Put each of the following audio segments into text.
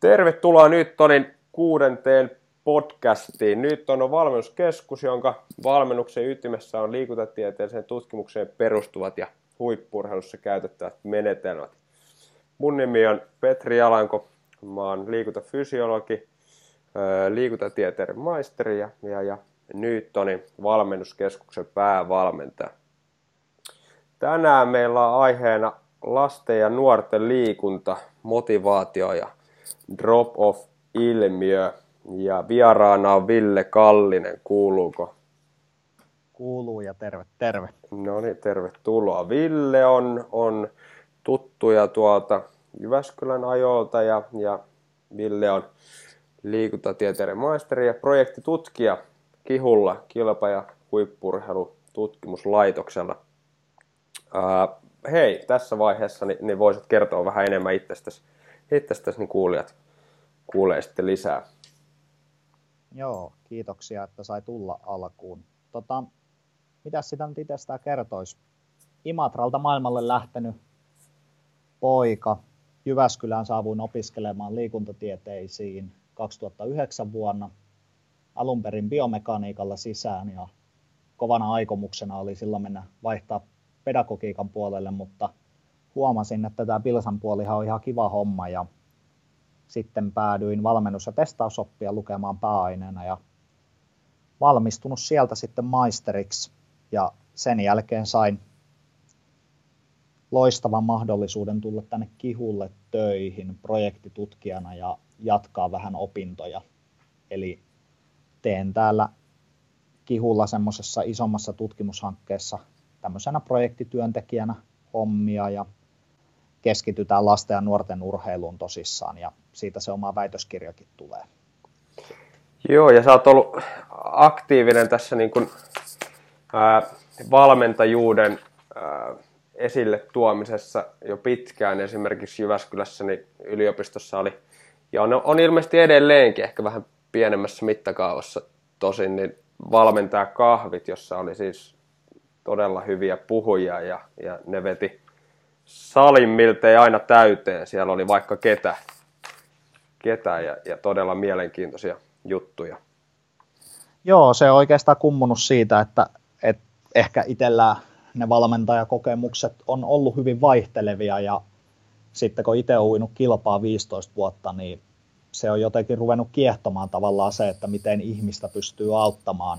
Tervetuloa nyt Tonin kuudenteen podcastiin. Nyt on valmennuskeskus, jonka valmennuksen ytimessä on liikuntatieteelliseen tutkimukseen perustuvat ja huippurheilussa käytettävät menetelmät. Mun nimi on Petri Alanko, mä oon liikuntafysiologi, liikuntatieteiden maisteri ja, ja, ja Newtonin valmennuskeskuksen päävalmentaja. Tänään meillä on aiheena lasten ja nuorten liikunta, motivaatio ja drop-off-ilmiö. Ja vieraana on Ville Kallinen, kuuluuko? Kuuluu ja terve, terve. No niin, tervetuloa. Ville on, on tuttuja tuolta Jyväskylän ajolta ja, ja Ville on liikuntatieteiden maisteri ja projektitutkija Kihulla kilpa- ja huippurheilututkimuslaitoksella. Ää, hei, tässä vaiheessa niin, niin voisit kertoa vähän enemmän itsestäsi, itsestäsi niin kuulijat kuulee sitten lisää. Joo, kiitoksia, että sai tulla alkuun. Tota, mitä sitä nyt itsestään kertoisi? Imatralta maailmalle lähtenyt poika. Jyväskylään saavuin opiskelemaan liikuntatieteisiin 2009 vuonna. Alun perin biomekaniikalla sisään ja kovana aikomuksena oli silloin mennä vaihtaa pedagogiikan puolelle, mutta huomasin, että tämä Pilsan puolihan on ihan kiva homma ja sitten päädyin valmennus- ja testausoppia lukemaan pääaineena ja valmistunut sieltä sitten maisteriksi ja sen jälkeen sain loistavan mahdollisuuden tulla tänne Kihulle töihin projektitutkijana ja jatkaa vähän opintoja. Eli teen täällä Kihulla semmoisessa isommassa tutkimushankkeessa tämmöisenä projektityöntekijänä hommia ja keskitytään lasten ja nuorten urheiluun tosissaan ja siitä se oma väitöskirjakin tulee. Joo, ja sä oot ollut aktiivinen tässä niin kuin, ää, valmentajuuden ää, esille tuomisessa jo pitkään. Esimerkiksi Jyväskylässä niin yliopistossa oli, ja on, on ilmeisesti edelleenkin ehkä vähän pienemmässä mittakaavassa tosin, niin valmentaa kahvit, jossa oli siis todella hyviä puhujia ja, ja ne veti salin miltei aina täyteen. Siellä oli vaikka ketä, ketä ja, ja todella mielenkiintoisia juttuja. Joo, se on oikeastaan kummunut siitä, että, että ehkä itsellään ne valmentajakokemukset on ollut hyvin vaihtelevia ja sitten kun itse olen uinut kilpaa 15 vuotta, niin se on jotenkin ruvennut kiehtomaan tavallaan se, että miten ihmistä pystyy auttamaan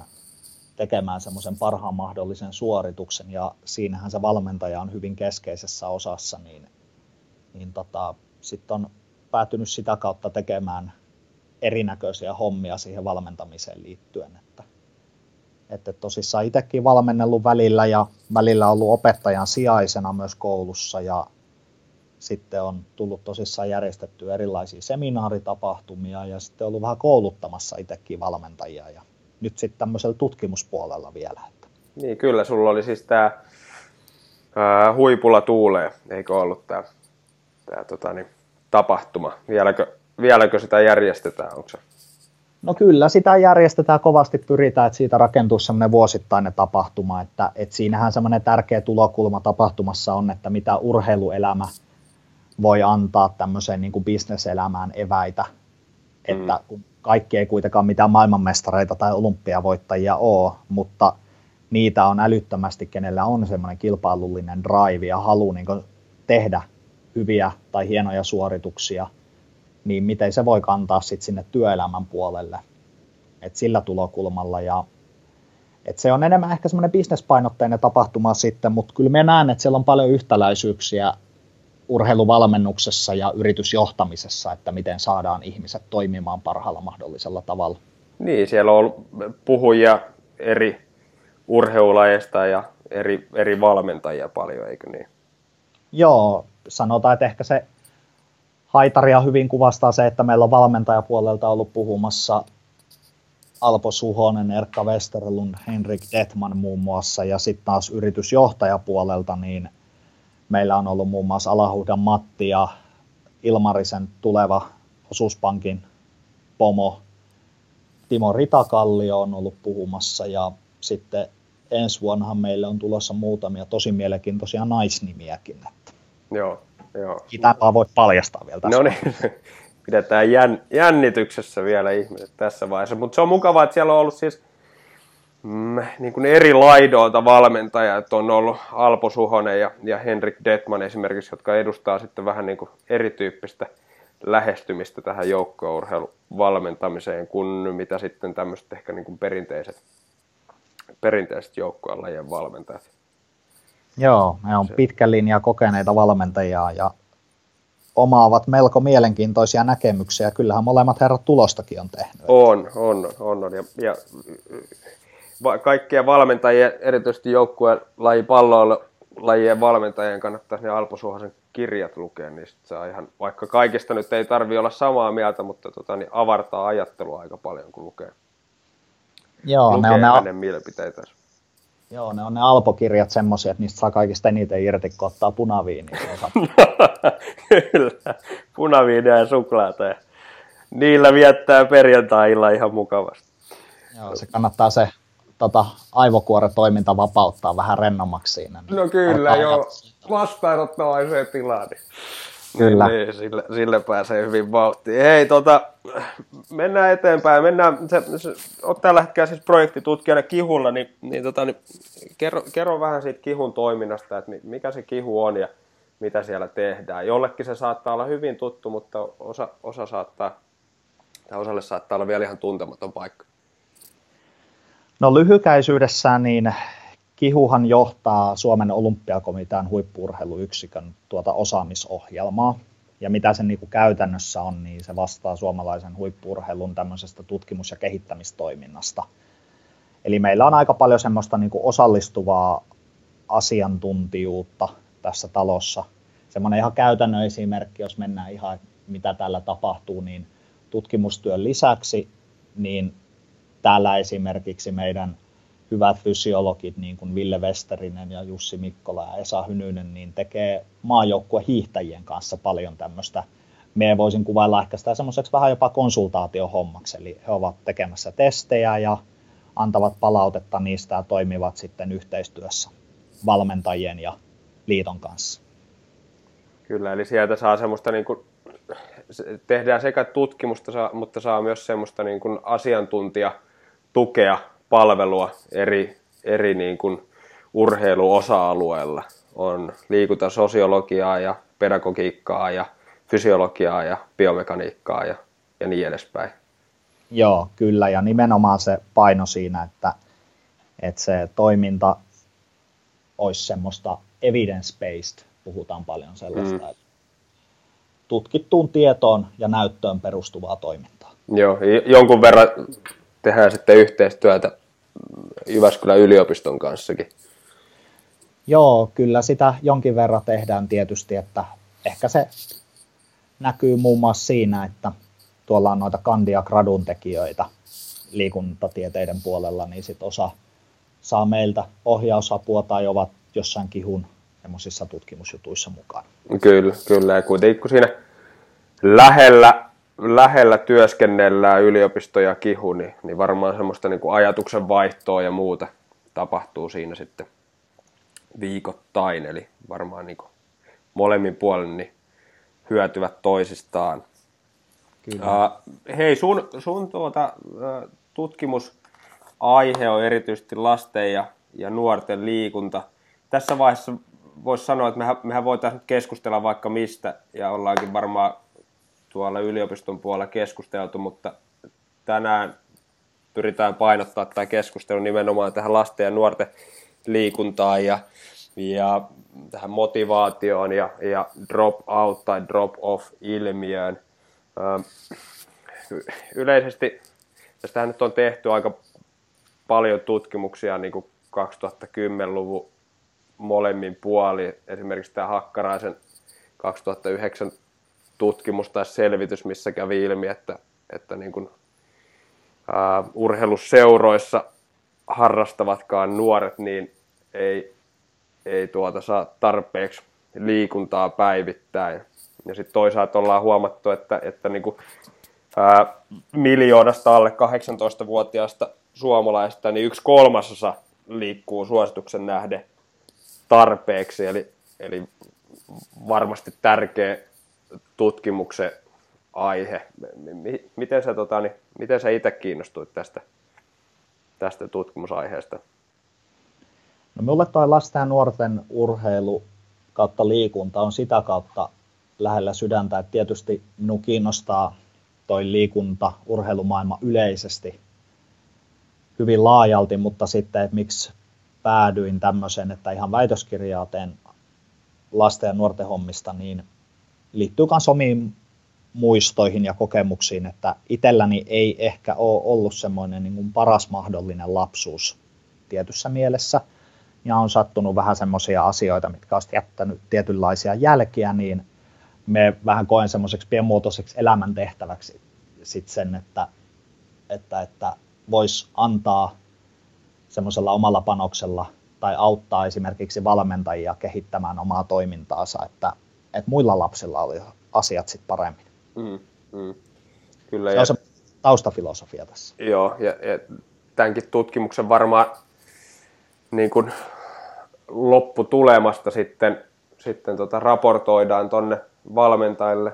tekemään semmoisen parhaan mahdollisen suorituksen ja siinähän se valmentaja on hyvin keskeisessä osassa, niin, niin tota, sitten on päätynyt sitä kautta tekemään erinäköisiä hommia siihen valmentamiseen liittyen. Että, että tosissaan itsekin valmennellut välillä ja välillä ollut opettajan sijaisena myös koulussa ja sitten on tullut tosissaan järjestetty erilaisia seminaaritapahtumia ja sitten ollut vähän kouluttamassa itsekin valmentajia ja nyt sitten tämmöisellä tutkimuspuolella vielä. Niin kyllä, sulla oli siis tämä huipulla tuulee, eikö ollut tämä tää, tota, niin, tapahtuma. Vieläkö, vieläkö sitä järjestetään? Onko se? No kyllä, sitä järjestetään kovasti, pyritään, että siitä rakentuu semmoinen vuosittainen tapahtuma, että, että siinähän semmoinen tärkeä tulokulma tapahtumassa on, että mitä urheiluelämä voi antaa tämmöiseen niin kuin bisneselämään eväitä, että mm. kun kaikki ei kuitenkaan mitään maailmanmestareita tai olympiavoittajia ole, mutta niitä on älyttömästi, kenellä on semmoinen kilpailullinen drive ja halu niin tehdä hyviä tai hienoja suorituksia, niin miten se voi kantaa sitten sinne työelämän puolelle. Et sillä tulokulmalla ja et se on enemmän ehkä semmoinen bisnespainotteinen tapahtuma sitten, mutta kyllä me näen, että siellä on paljon yhtäläisyyksiä urheiluvalmennuksessa ja yritysjohtamisessa, että miten saadaan ihmiset toimimaan parhaalla mahdollisella tavalla. Niin, siellä on ollut puhujia eri urheilulajeista ja eri, eri valmentajia paljon, eikö niin? Joo, sanotaan, että ehkä se haitaria hyvin kuvastaa se, että meillä on valmentajapuolelta ollut puhumassa Alpo Suhonen, Erkka Westerlund, Henrik Detman muun muassa, ja sitten taas yritysjohtajapuolelta, niin Meillä on ollut muun muassa Alahuhdan Matti ja Ilmarisen tuleva osuuspankin pomo Timo Ritakallio on ollut puhumassa ja sitten ensi vuonnahan meille on tulossa muutamia tosi mielenkiintoisia naisnimiäkin. Että joo, joo. Sitä vaan voi paljastaa vielä tässä. No niin, pidetään jän, jännityksessä vielä ihmiset tässä vaiheessa. Mutta se on mukavaa, että siellä on ollut siis mm, niin kuin eri laidoilta valmentajat. On ollut Alpo Suhonen ja, ja Henrik Detman esimerkiksi, jotka edustaa sitten vähän niin kuin erityyppistä lähestymistä tähän joukkueurheilun valmentamiseen kuin mitä sitten tämmöiset ehkä niin kuin perinteiset, perinteiset joukkuelajien valmentajat. Joo, ne on pitkä linja kokeneita valmentajia ja omaavat melko mielenkiintoisia näkemyksiä. Kyllähän molemmat herrat tulostakin on tehnyt. On, on, on. on. Ja, ja va, kaikkia valmentajia, erityisesti joukkueen laji palloilla lajien valmentajien kannattaisi ne Alpo Suhosen kirjat lukea, niin saa ihan, vaikka kaikista nyt ei tarvi olla samaa mieltä, mutta tota, niin avartaa ajattelua aika paljon, kun lukee, Joo, lukee ne on hänen ne, mielipiteitänsä. joo, ne on ne Alpo-kirjat semmoisia, että niistä saa kaikista eniten irti, kun ottaa punaviiniä. Kyllä, punaviinia ja suklaata. Ja niillä viettää perjantai-illan ihan mukavasti. Joo, se kannattaa se tota, aivokuoretoiminta vapauttaa vähän rennommaksi siinä. Niin No kyllä, joo. Vastaanottavaiseen tilaan. Niin. Kyllä. Niin, niin, sille, sille pääsee hyvin vauhtiin. Hei, tota, mennään eteenpäin. Mennään, se, se, oot tällä hetkellä siis projektitutkijana Kihulla, niin, niin, tota, niin kerro, kerro, vähän siitä Kihun toiminnasta, että mi- mikä se Kihu on ja mitä siellä tehdään. Jollekin se saattaa olla hyvin tuttu, mutta osa, osa saattaa, tai osalle saattaa olla vielä ihan tuntematon paikka. No lyhykäisyydessään niin Kihuhan johtaa Suomen olympiakomitean huippuurheiluyksikön tuota osaamisohjelmaa. Ja mitä se niin kuin käytännössä on, niin se vastaa suomalaisen huippuurheilun tämmöisestä tutkimus- ja kehittämistoiminnasta. Eli meillä on aika paljon semmoista niin kuin osallistuvaa asiantuntijuutta tässä talossa. Semmoinen ihan käytännön esimerkki, jos mennään ihan mitä täällä tapahtuu, niin tutkimustyön lisäksi, niin täällä esimerkiksi meidän hyvät fysiologit, niin kuin Ville Westerinen ja Jussi Mikkola ja Esa Hynynen, niin tekee maajoukkue hiihtäjien kanssa paljon tämmöistä. Me voisin kuvailla ehkä sitä semmoiseksi vähän jopa konsultaatiohommaksi, eli he ovat tekemässä testejä ja antavat palautetta niistä ja toimivat sitten yhteistyössä valmentajien ja liiton kanssa. Kyllä, eli sieltä saa semmoista niin kuin, tehdään sekä tutkimusta, mutta saa myös semmoista niin kuin asiantuntijatukea, palvelua eri, eri niin kuin urheiluosa-alueilla. On liikuntasosiologiaa ja pedagogiikkaa ja fysiologiaa ja biomekaniikkaa ja, ja niin edespäin. Joo, kyllä, ja nimenomaan se paino siinä, että, että se toiminta olisi semmoista evidence-based, puhutaan paljon sellaista, mm. että tutkittuun tietoon ja näyttöön perustuvaa toimintaa. Joo, jonkun verran tehdään sitten yhteistyötä Jyväskylän yliopiston kanssakin. Joo, kyllä sitä jonkin verran tehdään tietysti, että ehkä se näkyy muun muassa siinä, että tuolla on noita kandi- ja gradun tekijöitä liikuntatieteiden puolella, niin sit osa saa meiltä ohjausapua tai ovat jossain kihun semmoisissa tutkimusjutuissa mukana. Kyllä, kyllä. Ja kuitenkin kun siinä lähellä, lähellä työskennellään yliopisto ja kihu, niin, niin varmaan semmoista niin kuin ajatuksen vaihtoa ja muuta tapahtuu siinä sitten viikoittain. Eli varmaan niin kuin molemmin puolin niin hyötyvät toisistaan. Kyllä. Uh, hei, sun, sun tuota, tutkimusaihe on erityisesti lasten ja, ja nuorten liikunta. Tässä vaiheessa voisi sanoa, että mehän, mehän voitaisiin keskustella vaikka mistä, ja ollaankin varmaan tuolla yliopiston puolella keskusteltu, mutta tänään pyritään painottaa tämä keskustelu nimenomaan tähän lasten ja nuorten liikuntaan ja, ja tähän motivaatioon ja, ja drop out tai drop off ilmiöön. Yleisesti tästähän nyt on tehty aika paljon tutkimuksia niin kuin 2010-luvun molemmin puoli. Esimerkiksi tämä Hakkaraisen 2009 tutkimus tai selvitys, missä kävi ilmi, että, että niin kuin, ää, urheiluseuroissa harrastavatkaan nuoret niin ei, ei tuota saa tarpeeksi liikuntaa päivittäin. Ja sitten toisaalta ollaan huomattu, että, että niin kuin, ää, miljoonasta alle 18-vuotiaasta suomalaista niin yksi kolmasosa liikkuu suosituksen nähden tarpeeksi, eli, eli varmasti tärkeä tutkimuksen aihe. Miten sä, tota, niin, miten sä itse kiinnostuit tästä, tästä tutkimusaiheesta? No minulle toi lasten ja nuorten urheilu kautta liikunta on sitä kautta lähellä sydäntä, että tietysti minun kiinnostaa toi liikunta, urheilumaailma yleisesti hyvin laajalti, mutta sitten, että miksi päädyin tämmöiseen, että ihan väitöskirjaa teen lasten ja nuorten hommista, niin liittyy myös omiin muistoihin ja kokemuksiin, että itselläni ei ehkä ole ollut semmoinen niin kuin paras mahdollinen lapsuus tietyssä mielessä, ja on sattunut vähän semmoisia asioita, mitkä olisi jättänyt tietynlaisia jälkiä, niin me vähän koen semmoiseksi pienmuotoiseksi elämäntehtäväksi sit sen, että, että, että voisi antaa semmoisella omalla panoksella tai auttaa esimerkiksi valmentajia kehittämään omaa toimintaansa, että, että muilla lapsilla oli asiat sitten paremmin. Mm, mm. Kyllä, se ja... on se taustafilosofia tässä. Joo, ja, ja tämänkin tutkimuksen varmaan niin kuin lopputulemasta sitten, sitten tota raportoidaan tuonne valmentajille,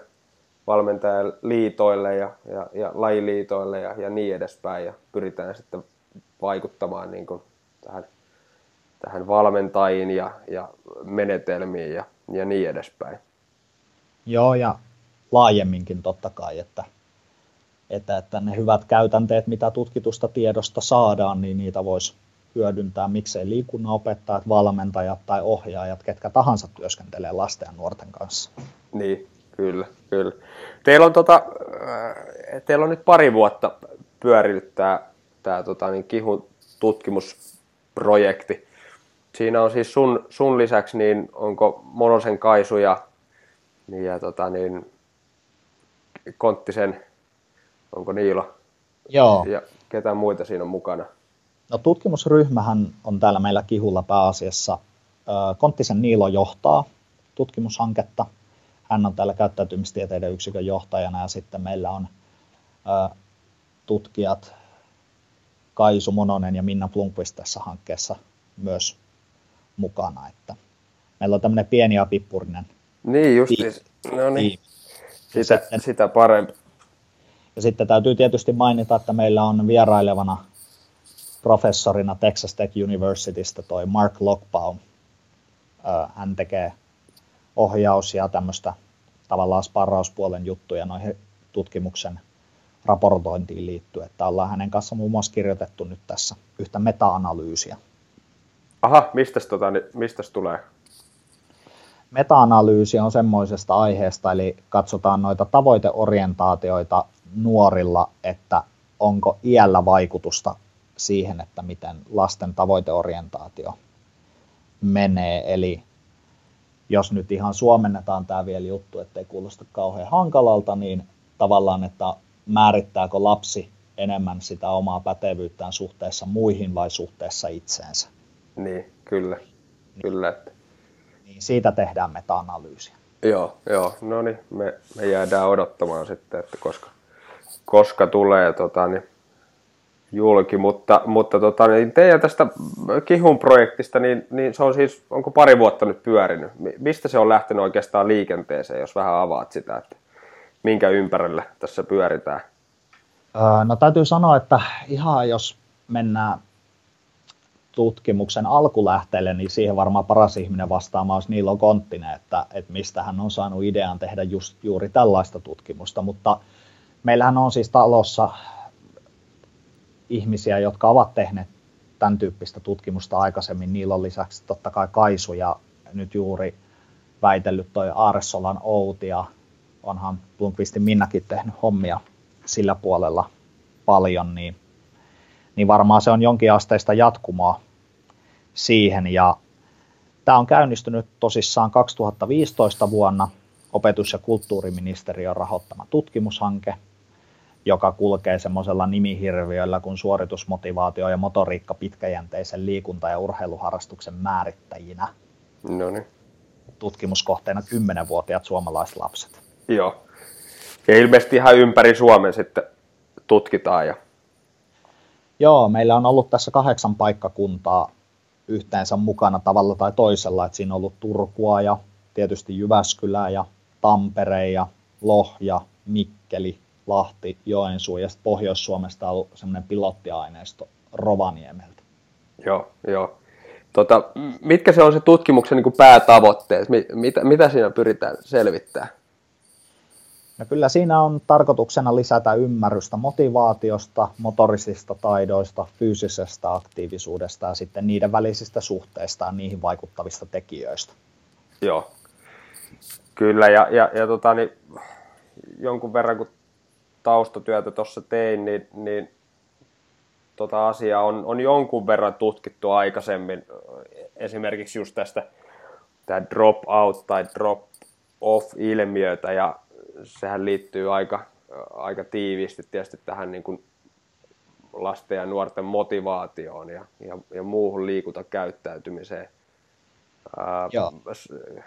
valmentajaliitoille ja, ja, ja lajiliitoille ja, ja niin edespäin. Ja pyritään sitten vaikuttamaan niin kuin tähän, tähän valmentajiin ja, ja menetelmiin ja, ja niin edespäin. Joo, ja laajemminkin totta kai, että, että, että ne hyvät käytänteet, mitä tutkitusta tiedosta saadaan, niin niitä voisi hyödyntää, miksei liikunnanopettajat, valmentajat tai ohjaajat, ketkä tahansa työskentelee lasten ja nuorten kanssa. Niin, kyllä, kyllä. Teillä on, tota, äh, teillä on nyt pari vuotta pyörinyt tämä, tämä tota, niin kihun tutkimusprojekti. Siinä on siis sun, sun lisäksi, niin onko Monosen Kaisu ja, niin, ja tota, niin, Konttisen, onko Niilo? Joo. Ja ketä muita siinä on mukana? No, tutkimusryhmähän on täällä meillä Kihulla pääasiassa. Konttisen Niilo johtaa tutkimushanketta. Hän on täällä käyttäytymistieteiden yksikön johtajana ja sitten meillä on tutkijat Kaisu Mononen ja Minna Plunkvist tässä hankkeessa myös mukana. Että meillä on tämmöinen pieni ja pippurinen. Niin, just. No niin. Sitä, sitten, sitä parempi. Ja sitten täytyy tietysti mainita, että meillä on vierailevana professorina Texas Tech Universitystä toi Mark Lockbaum. Hän tekee ohjaus- ja tämmöistä tavallaan sparrauspuolen juttuja noihin tutkimuksen raportointiin liittyen, että ollaan hänen kanssa muun muassa kirjoitettu nyt tässä yhtä meta-analyysiä. Aha, mistä tota, mistäs tulee? Meta-analyysi on semmoisesta aiheesta, eli katsotaan noita tavoiteorientaatioita nuorilla, että onko iällä vaikutusta siihen, että miten lasten tavoiteorientaatio menee. Eli jos nyt ihan suomennetaan tämä vielä juttu, ettei kuulosta kauhean hankalalta, niin tavallaan, että määrittääkö lapsi enemmän sitä omaa pätevyyttään suhteessa muihin vai suhteessa itseensä. Niin, kyllä. Niin. kyllä. Niin siitä tehdään meta-analyysiä. Joo, joo. no niin, me, me jäädään odottamaan sitten, että koska, koska tulee tota, niin julki, mutta, mutta tota, niin teidän tästä Kihun projektista, niin, niin se on siis, onko pari vuotta nyt pyörinyt? Mistä se on lähtenyt oikeastaan liikenteeseen, jos vähän avaat sitä, että minkä ympärillä tässä pyöritään? No täytyy sanoa, että ihan jos mennään tutkimuksen alkulähteelle, niin siihen varmaan paras ihminen vastaamaan olisi Niilo Konttinen, että, että mistä hän on saanut idean tehdä just, juuri tällaista tutkimusta, mutta meillähän on siis talossa ihmisiä, jotka ovat tehneet tämän tyyppistä tutkimusta aikaisemmin. Niillä on lisäksi totta kai Kaisu ja nyt juuri väitellyt toi Aaresolan Outi ja onhan Blomqvistin Minnakin tehnyt hommia sillä puolella paljon, niin, niin varmaan se on jonkin asteista jatkumoa siihen. Ja tämä on käynnistynyt tosissaan 2015 vuonna opetus- ja kulttuuriministeriön rahoittama tutkimushanke, joka kulkee semmoisella nimihirviöllä kuin suoritusmotivaatio ja motoriikka pitkäjänteisen liikunta- ja urheiluharrastuksen määrittäjinä. No niin. Tutkimuskohteena 10-vuotiaat suomalaislapset. Joo. Ja ilmeisesti ihan ympäri Suomen sitten tutkitaan. Ja... Joo, meillä on ollut tässä kahdeksan paikkakuntaa yhteensä mukana tavalla tai toisella. Että siinä on ollut Turkua ja tietysti Jyväskylää ja Tampere ja Lohja, Mikkeli, Lahti, Joensuu ja Pohjois-Suomesta on ollut semmoinen pilottiaineisto Rovaniemeltä. Joo, joo. Tota, mitkä se on se tutkimuksen niin päätavoitteet? Mitä, mitä siinä pyritään selvittämään? No kyllä siinä on tarkoituksena lisätä ymmärrystä motivaatiosta, motorisista taidoista, fyysisestä aktiivisuudesta ja sitten niiden välisistä suhteista ja niihin vaikuttavista tekijöistä. Joo, kyllä ja, ja, ja tota, niin, jonkun verran kun taustatyötä tuossa tein, niin, niin tota asiaa on, on jonkun verran tutkittu aikaisemmin. Esimerkiksi just tästä tämä drop out tai drop off ilmiötä ja sehän liittyy aika, aika tiiviisti tietysti tähän niin kuin lasten ja nuorten motivaatioon ja, ja, ja muuhun liikuntakäyttäytymiseen. Ää,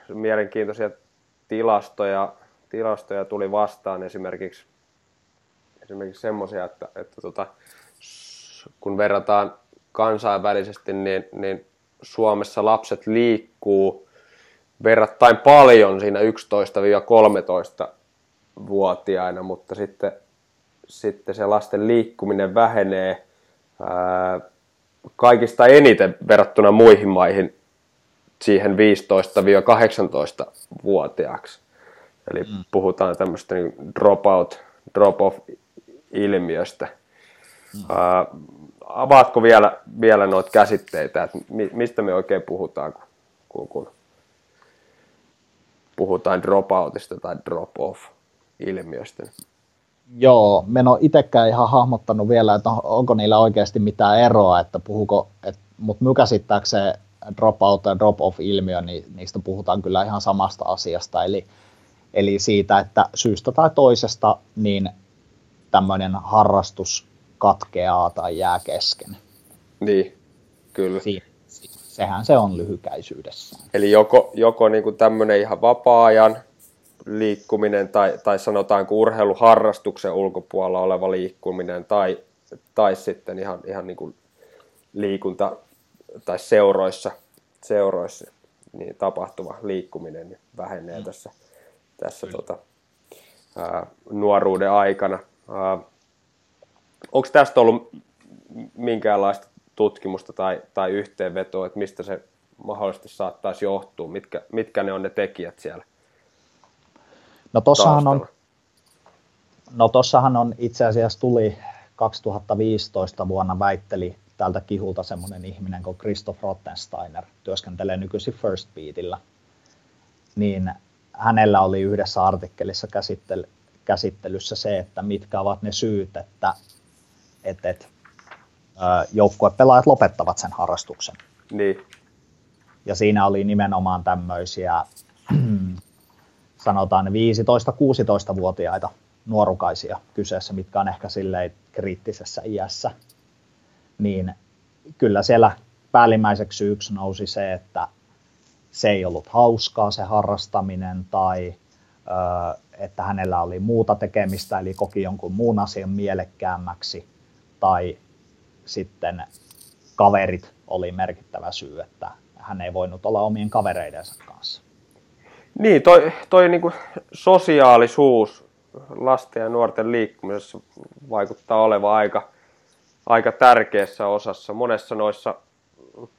mielenkiintoisia tilastoja, tilastoja tuli vastaan esimerkiksi, esimerkiksi semmoisia, että, että tota, kun verrataan kansainvälisesti, niin, niin Suomessa lapset liikkuu verrattain paljon siinä 11-13 vuotiaina, mutta sitten, sitten se lasten liikkuminen vähenee ää, kaikista eniten verrattuna muihin maihin siihen 15-18-vuotiaaksi. Eli mm. puhutaan tämmöistä niin dropout, drop-off ilmiöstä. Mm. Ää, avaatko vielä, vielä noita käsitteitä, että mistä me oikein puhutaan, kun, kun, kun puhutaan dropoutista tai drop-off ilmiöstä? Joo, me en ole itsekään ihan hahmottanut vielä, että onko niillä oikeasti mitään eroa, että puhuko, et, mutta minun käsittääkseen drop-out ja drop-off-ilmiö, niin niistä puhutaan kyllä ihan samasta asiasta, eli, eli siitä, että syystä tai toisesta niin tämmöinen harrastus katkeaa tai jää kesken. Niin, kyllä. Si- sehän se on lyhykäisyydessä. Eli joko, joko niin kuin tämmöinen ihan vapaa-ajan liikkuminen tai, tai sanotaanko urheiluharrastuksen ulkopuolella oleva liikkuminen tai, tai sitten ihan, ihan niin kuin liikunta tai seuroissa, seuroissa niin tapahtuva liikkuminen niin vähenee mm. tässä, tässä tota, ää, nuoruuden aikana. Ää, onko tästä ollut minkäänlaista tutkimusta tai, tai yhteenvetoa, että mistä se mahdollisesti saattaisi johtua, mitkä, mitkä ne on ne tekijät siellä? No tossahan on, no tossahan on itse asiassa tuli 2015 vuonna väitteli täältä kihulta semmoinen ihminen kuin Christoph Rottensteiner, työskentelee nykyisin First Beatillä, niin hänellä oli yhdessä artikkelissa käsittely, käsittelyssä se, että mitkä ovat ne syyt, että, että, että joukkuepelaajat lopettavat sen harrastuksen. Niin. Ja siinä oli nimenomaan tämmöisiä, sanotaan 15-16-vuotiaita nuorukaisia kyseessä, mitkä on ehkä silleen kriittisessä iässä, niin kyllä siellä päällimmäiseksi syyksi nousi se, että se ei ollut hauskaa se harrastaminen tai että hänellä oli muuta tekemistä, eli koki jonkun muun asian mielekkäämmäksi, tai sitten kaverit oli merkittävä syy, että hän ei voinut olla omien kavereidensa kanssa. Niin, toi, toi niin kuin sosiaalisuus lasten ja nuorten liikkumisessa vaikuttaa olevan aika, aika tärkeässä osassa. Monessa noissa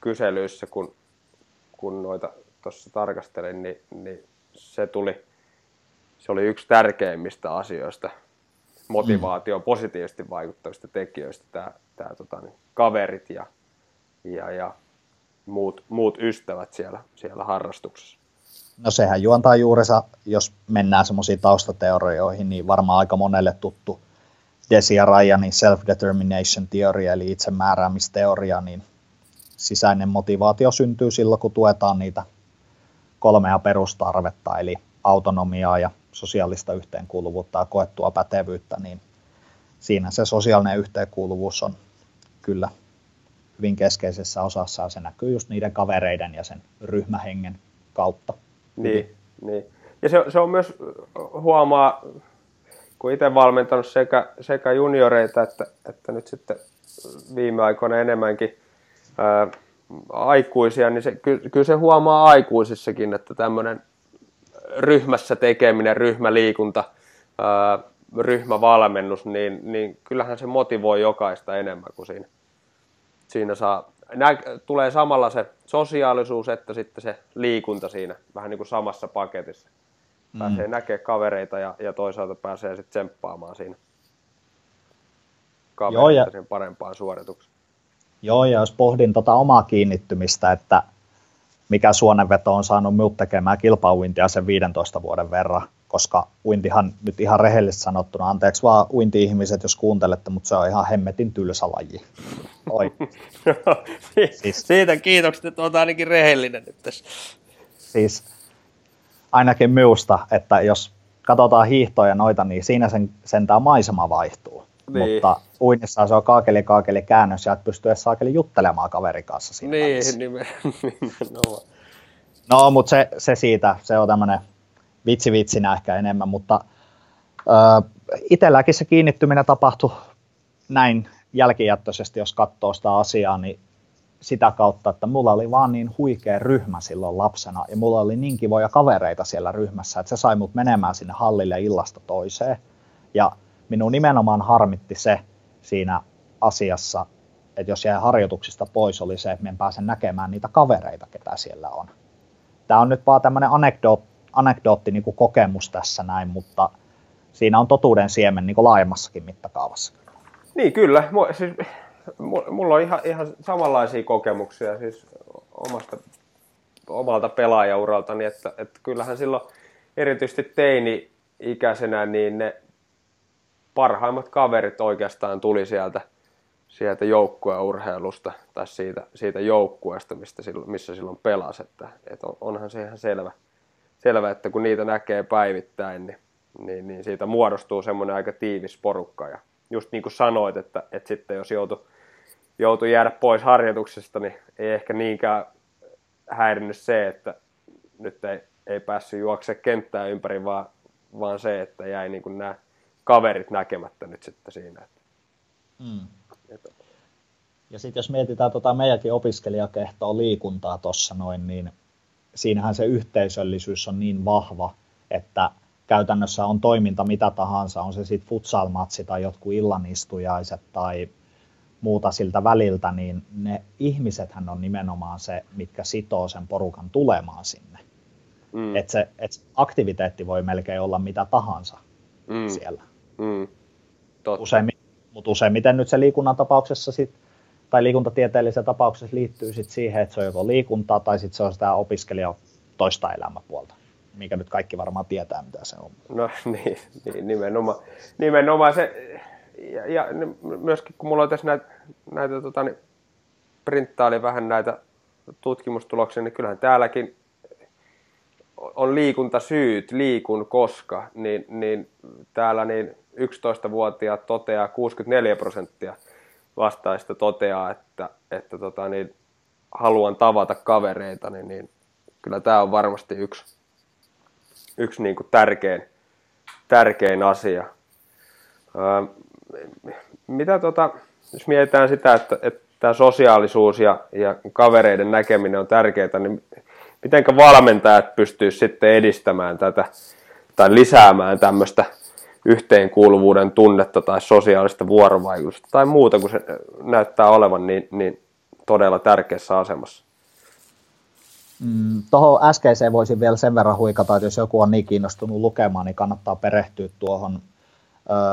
kyselyissä, kun, kun noita tuossa tarkastelin, niin, niin se tuli, se oli yksi tärkeimmistä asioista, motivaatio mm. positiivisesti vaikuttavista tekijöistä, tämä, tämä tota, niin, kaverit ja, ja, ja muut, muut ystävät siellä, siellä harrastuksessa. No sehän juontaa juurensa, jos mennään semmoisiin taustateorioihin, niin varmaan aika monelle tuttu Desi ja Ryanin self-determination teoria, eli itsemääräämisteoria, niin sisäinen motivaatio syntyy silloin, kun tuetaan niitä kolmea perustarvetta, eli autonomiaa ja sosiaalista yhteenkuuluvuutta ja koettua pätevyyttä, niin siinä se sosiaalinen yhteenkuuluvuus on kyllä hyvin keskeisessä osassa ja se näkyy just niiden kavereiden ja sen ryhmähengen kautta. Niin, niin. Ja se, se on myös huomaa, kun itse valmentanut sekä, sekä junioreita että, että nyt sitten viime aikoina enemmänkin ää, aikuisia, niin se, ky, kyllä se huomaa aikuisissakin, että tämmöinen ryhmässä tekeminen, ryhmäliikunta ää, ryhmävalmennus, niin, niin kyllähän se motivoi jokaista enemmän kuin siinä, siinä saa. Nää, tulee samalla se sosiaalisuus että sitten se liikunta siinä vähän niin kuin samassa paketissa. Pääsee mm. näkemään kavereita ja, ja toisaalta pääsee sitten tsemppaamaan siinä kavereita Joo, ja... parempaan suoritukseen. Joo, ja jos pohdin tota omaa kiinnittymistä, että mikä suonenveto on saanut minut tekemään kilpauintia sen 15 vuoden verran, koska uintihan nyt ihan rehellisesti sanottuna, anteeksi vaan uinti-ihmiset, jos kuuntelette, mutta se on ihan hemmetin tylsä laji. Oi. siis, Siitä kiitokset, että olet ainakin rehellinen nyt tässä. Siis ainakin minusta, että jos katsotaan hiihtoja noita, niin siinä sen, sen tämä maisema vaihtuu. Niin. Mutta uinnissa se on kaakeli kaakeli käännös ja et pysty edes saakeli juttelemaan kaverin kanssa siinä Niin, nimenomaan. No, mutta se, se siitä, se on tämmöinen vitsi vitsinä ehkä enemmän, mutta äh, itselläkin se kiinnittyminen tapahtui näin jälkijättöisesti, jos katsoo sitä asiaa, niin sitä kautta, että mulla oli vaan niin huikea ryhmä silloin lapsena ja mulla oli niin kivoja kavereita siellä ryhmässä, että se sai mut menemään sinne hallille illasta toiseen. Ja minun nimenomaan harmitti se siinä asiassa, että jos jäi harjoituksista pois, oli se, että en pääse näkemään niitä kavereita, ketä siellä on. Tämä on nyt vaan tämmöinen anekdootti, anekdootti niin kuin kokemus tässä näin, mutta siinä on totuuden siemen niin kuin laajemmassakin mittakaavassa. Niin kyllä, siis, mulla on ihan, ihan samanlaisia kokemuksia siis omasta, omalta pelaajauraltani, että, että kyllähän silloin erityisesti teini-ikäisenä niin ne parhaimmat kaverit oikeastaan tuli sieltä, sieltä joukkueurheilusta tai siitä, siitä joukkueesta, mistä silloin, missä silloin pelasi. Että, että onhan se ihan selvä, selvä, että kun niitä näkee päivittäin, niin, niin, niin siitä muodostuu semmoinen aika tiivis porukka. Ja just niin kuin sanoit, että, että sitten jos joutui joutu jäädä pois harjoituksesta, niin ei ehkä niinkään häirinnyt se, että nyt ei, ei päässyt juoksemaan kenttää ympäri, vaan, vaan se, että jäi niin kuin nämä kaverit näkemättä nyt sitten siinä. Mm. Ja sitten jos mietitään tota meidänkin opiskelijakehtoa liikuntaa tuossa noin, niin siinähän se yhteisöllisyys on niin vahva, että käytännössä on toiminta mitä tahansa, on se sitten futsalmatsi tai jotkut illanistujaiset tai muuta siltä väliltä, niin ne ihmisethän on nimenomaan se, mitkä sitoo sen porukan tulemaan sinne. Mm. Että se et aktiviteetti voi melkein olla mitä tahansa mm. siellä. Mm. Mutta useimmiten nyt se liikunnan tapauksessa sit, tai liikuntatieteellisessä tapauksessa liittyy sit siihen, että se on joko liikuntaa tai sitten se on sitä opiskelijan toista elämäpuolta, mikä nyt kaikki varmaan tietää, mitä se on. No niin, niin nimenomaan. nimenomaan se, ja, ja myöskin kun mulla on tässä näitä, näitä tota, niin, printtaili vähän näitä tutkimustuloksia, niin kyllähän täälläkin on liikuntasyyt, liikun koska, niin, niin täällä niin 11-vuotiaat toteaa 64 prosenttia vastaista toteaa, että, että tota, niin, haluan tavata kavereita, niin, niin kyllä tämä on varmasti yksi, yksi niin kuin tärkein, tärkein asia. Öö, mitä tota, jos mietitään sitä, että, että tämä sosiaalisuus ja, ja kavereiden näkeminen on tärkeää, niin miten valmentajat pystyisivät sitten edistämään tätä tai lisäämään tämmöistä yhteenkuuluvuuden tunnetta tai sosiaalista vuorovaikutusta tai muuta, kun se näyttää olevan niin, niin todella tärkeässä asemassa. Mm, Tuohon äskeiseen voisin vielä sen verran huikata, että jos joku on niin kiinnostunut lukemaan, niin kannattaa perehtyä tuohon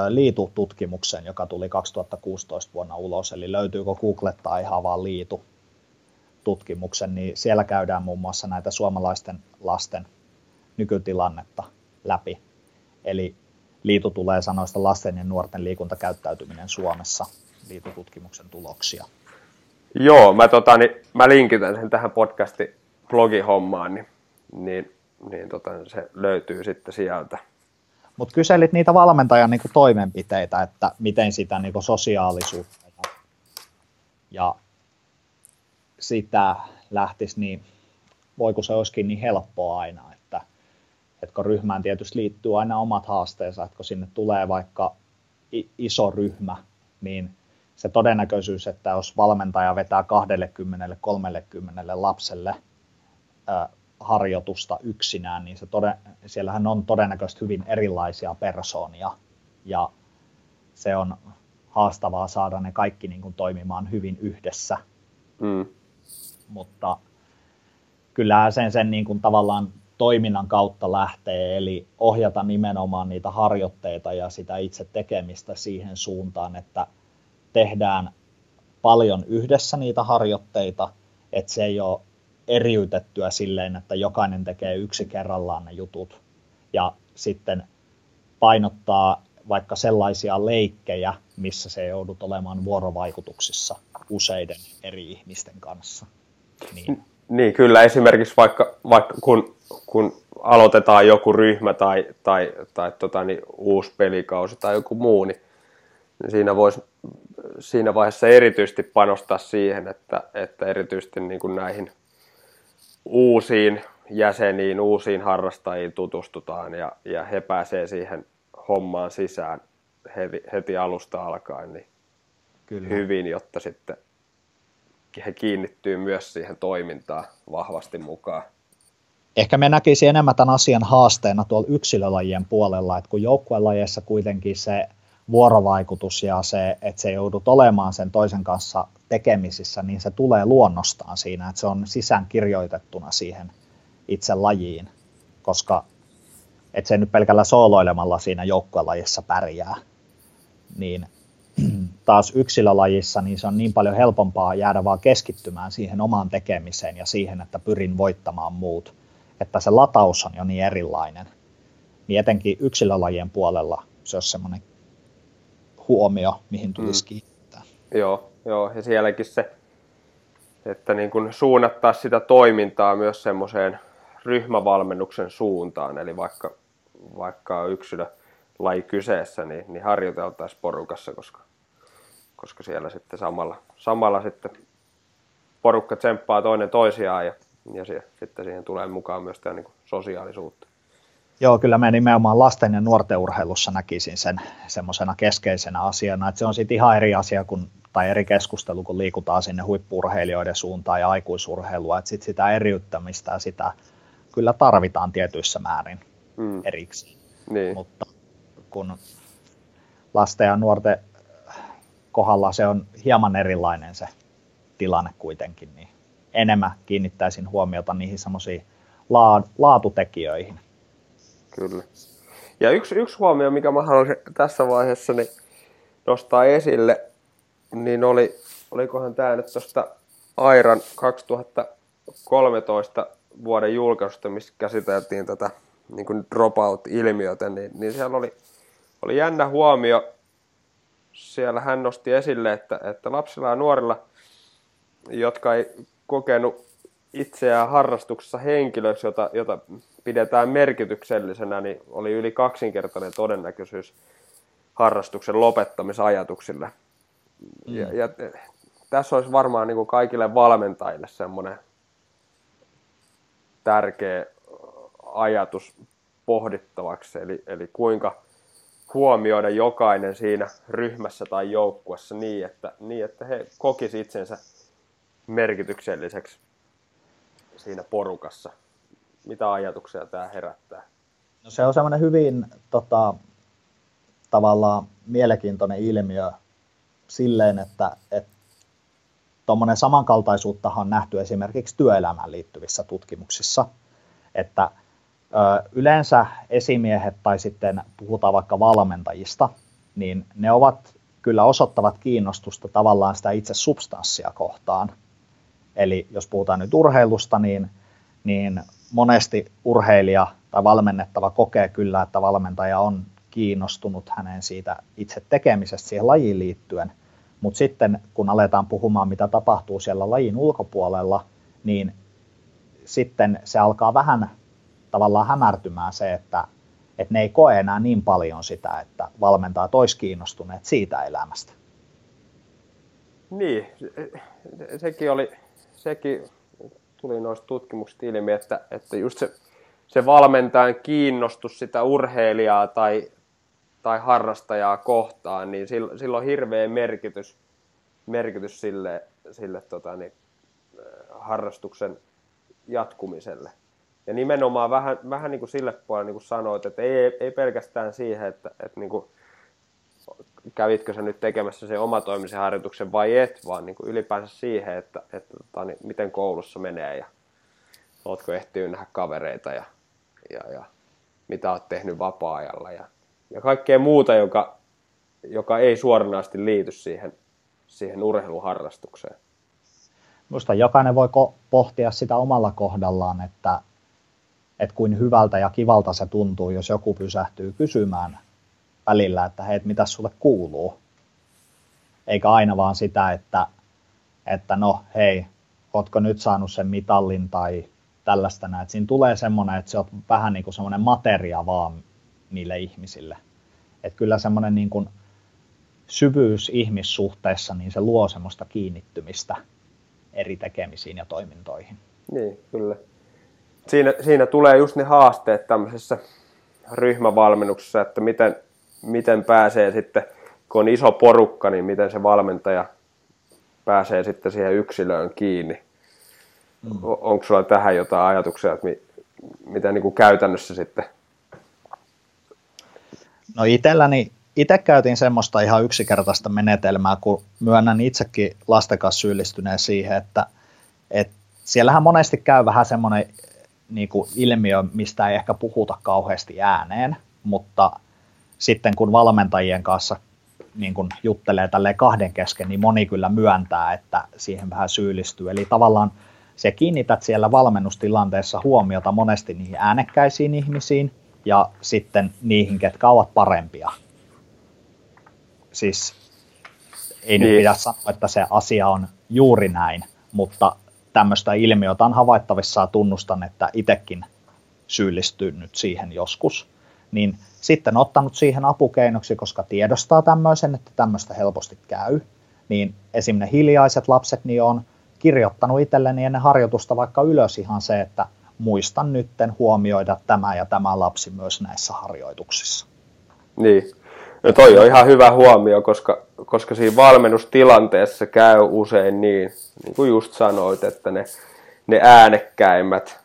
Liitu-tutkimukseen, joka tuli 2016 vuonna ulos, eli löytyykö googlettaa ihan vaan Liitu tutkimuksen, niin siellä käydään muun muassa näitä suomalaisten lasten nykytilannetta läpi. Eli liitu tulee sanoista lasten ja nuorten liikuntakäyttäytyminen Suomessa, liitututkimuksen tuloksia. Joo, mä, tota, niin, mä linkitän sen tähän podcastin blogihommaan, niin, niin, niin tota, se löytyy sitten sieltä. Mutta kyselit niitä valmentajan niin toimenpiteitä, että miten sitä niin sosiaalisuutta ja, ja sitä lähtisi, niin voiko se olisikin niin helppoa aina, että, kun ryhmään tietysti liittyy aina omat haasteensa, että kun sinne tulee vaikka iso ryhmä, niin se todennäköisyys, että jos valmentaja vetää 20-30 lapselle harjoitusta yksinään, niin se toden, siellähän on todennäköisesti hyvin erilaisia persoonia ja se on haastavaa saada ne kaikki niin kuin toimimaan hyvin yhdessä. Mm. Mutta kyllä sen, sen niin kuin tavallaan toiminnan kautta lähtee, eli ohjata nimenomaan niitä harjoitteita ja sitä itse tekemistä siihen suuntaan, että tehdään paljon yhdessä niitä harjoitteita, että se ei ole eriytettyä silleen, että jokainen tekee yksi kerrallaan ne jutut ja sitten painottaa vaikka sellaisia leikkejä, missä se joudut olemaan vuorovaikutuksissa useiden eri ihmisten kanssa. Niin, niin kyllä esimerkiksi vaikka, vaikka kun, kun aloitetaan joku ryhmä tai, tai, tai tota, niin, uusi pelikausi tai joku muu, niin siinä voisi siinä vaiheessa erityisesti panostaa siihen, että, että erityisesti niin kuin näihin uusiin jäseniin, uusiin harrastajiin tutustutaan ja, ja he pääsee siihen hommaan sisään heti, heti alusta alkaen niin Kyllä. hyvin, jotta sitten he kiinnittyy myös siihen toimintaan vahvasti mukaan. Ehkä me näkisi enemmän tämän asian haasteena tuolla yksilölajien puolella, että kun joukkuelajeissa kuitenkin se vuorovaikutus ja se, että se joudut olemaan sen toisen kanssa tekemisissä, niin se tulee luonnostaan siinä, että se on sisään kirjoitettuna siihen itse lajiin, koska että se nyt pelkällä sooloilemalla siinä joukkuelajissa pärjää, niin taas yksilölajissa niin se on niin paljon helpompaa jäädä vaan keskittymään siihen omaan tekemiseen ja siihen, että pyrin voittamaan muut, että se lataus on jo niin erilainen. Niin etenkin yksilölajien puolella se on semmoinen huomio, mihin tulisi mm. kiinnittää. Joo, joo, ja sielläkin se, että niin kun suunnattaa sitä toimintaa myös semmoiseen ryhmävalmennuksen suuntaan, eli vaikka, vaikka yksilölaji kyseessä, niin, niin harjoiteltaisiin porukassa, koska, koska siellä sitten samalla, samalla sitten porukka tsemppaa toinen toisiaan ja, ja se, sitten siihen tulee mukaan myös tämä niin sosiaalisuutta. Joo, kyllä me nimenomaan lasten ja nuorten urheilussa näkisin sen semmoisena keskeisenä asiana, että se on sitten ihan eri asia kuin, tai eri keskustelu, kun liikutaan sinne huippurheilijoiden suuntaan ja aikuisurheilua, että sit sitä eriyttämistä ja sitä kyllä tarvitaan tietyissä määrin mm. erikseen. Niin. Mutta kun lasten ja nuorten kohdalla se on hieman erilainen se tilanne kuitenkin, niin enemmän kiinnittäisin huomiota niihin semmoisiin laatutekijöihin. Kyllä. Ja yksi, yksi huomio, mikä mä haluaisin tässä vaiheessa niin nostaa esille, niin oli, olikohan tämä nyt tuosta Airan 2013 vuoden julkaisusta, missä käsiteltiin tätä niin kuin dropout-ilmiötä, niin, niin siellä oli, oli jännä huomio. Siellä hän nosti esille, että, että lapsilla ja nuorilla, jotka ei kokenut itseään harrastuksessa henkilöksi, jota, jota pidetään merkityksellisenä, niin oli yli kaksinkertainen todennäköisyys harrastuksen lopettamisajatuksille. Mm. Ja, ja tässä olisi varmaan niin kuin kaikille valmentajille semmoinen tärkeä ajatus pohdittavaksi, eli, eli kuinka huomioida jokainen siinä ryhmässä tai joukkuessa niin, että, niin, että he kokisivat itsensä merkitykselliseksi siinä porukassa. Mitä ajatuksia tämä herättää? No se on semmoinen hyvin tota, tavallaan mielenkiintoinen ilmiö silleen, että, tuommoinen samankaltaisuuttahan on nähty esimerkiksi työelämään liittyvissä tutkimuksissa, että ö, yleensä esimiehet tai sitten puhutaan vaikka valmentajista, niin ne ovat kyllä osoittavat kiinnostusta tavallaan sitä itse substanssia kohtaan. Eli jos puhutaan nyt urheilusta, niin, niin monesti urheilija tai valmennettava kokee kyllä, että valmentaja on kiinnostunut hänen siitä itse tekemisestä siihen lajiin liittyen, mutta sitten kun aletaan puhumaan, mitä tapahtuu siellä lajin ulkopuolella, niin sitten se alkaa vähän tavallaan hämärtymään se, että, että ne ei koe enää niin paljon sitä, että valmentajat olisi kiinnostuneet siitä elämästä. Niin, sekin oli, sekin tuli noista tutkimuksista ilmi, että, että just se, se valmentajan kiinnostus sitä urheilijaa tai, tai harrastajaa kohtaan, niin sillä, sillä on hirveä merkitys, merkitys sille, sille tota, niin, äh, harrastuksen jatkumiselle. Ja nimenomaan vähän, vähän niin kuin sille puolelle, niin kuin sanoit, että ei, ei pelkästään siihen, että, että niin kuin, kävitkö sä nyt tekemässä sen omatoimisen harjoituksen vai et, vaan niin kuin ylipäänsä siihen, että, että tota, niin miten koulussa menee ja ootko ehtinyt nähdä kavereita ja, ja, ja mitä oot tehnyt vapaa-ajalla ja, ja kaikkea muuta, joka, joka ei suoranaisesti liity siihen, siihen urheiluharrastukseen. Minusta jokainen voi pohtia sitä omalla kohdallaan, että, että kuin hyvältä ja kivalta se tuntuu, jos joku pysähtyy kysymään välillä, että hei, mitä sulle kuuluu. Eikä aina vaan sitä, että, että no hei, ootko nyt saanut sen mitallin tai tällaista näin. Siinä tulee semmoinen, että se on vähän niin kuin semmoinen materia vaan niille ihmisille. Että kyllä semmoinen niin kuin syvyys ihmissuhteessa, niin se luo semmoista kiinnittymistä eri tekemisiin ja toimintoihin. Niin, kyllä. Siinä, siinä tulee just ne haasteet tämmöisessä ryhmävalmennuksessa, että miten, miten pääsee sitten, kun on iso porukka, niin miten se valmentaja pääsee sitten siihen yksilöön kiinni. Mm. Onko sulla tähän jotain ajatuksia, että mi, mitä niin kuin käytännössä sitten? No itselläni, itse käytin semmoista ihan yksinkertaista menetelmää, kun myönnän itsekin lasten kanssa syyllistyneen siihen, että, että siellähän monesti käy vähän semmoinen niin kuin ilmiö, mistä ei ehkä puhuta kauheasti ääneen, mutta sitten kun valmentajien kanssa niin kuin juttelee tälle kahden kesken, niin moni kyllä myöntää, että siihen vähän syyllistyy. Eli tavallaan se kiinnität siellä valmennustilanteessa huomiota monesti niihin äänekkäisiin ihmisiin ja sitten niihin, ketkä ovat parempia. Siis ei niin. nyt pidä sanoa, että se asia on juuri näin, mutta tämmöistä ilmiötä on havaittavissa ja tunnustan, että itsekin syyllistynyt siihen joskus. Niin sitten ottanut siihen apukeinoksi, koska tiedostaa tämmöisen, että tämmöistä helposti käy, niin esimerkiksi hiljaiset lapset niin on kirjoittanut itselleni ennen harjoitusta vaikka ylös ihan se, että muistan nytten huomioida tämä ja tämä lapsi myös näissä harjoituksissa. Niin, no toi on ihan hyvä huomio, koska, koska siinä valmennustilanteessa käy usein niin, niin kuin just sanoit, että ne, ne äänekkäimmät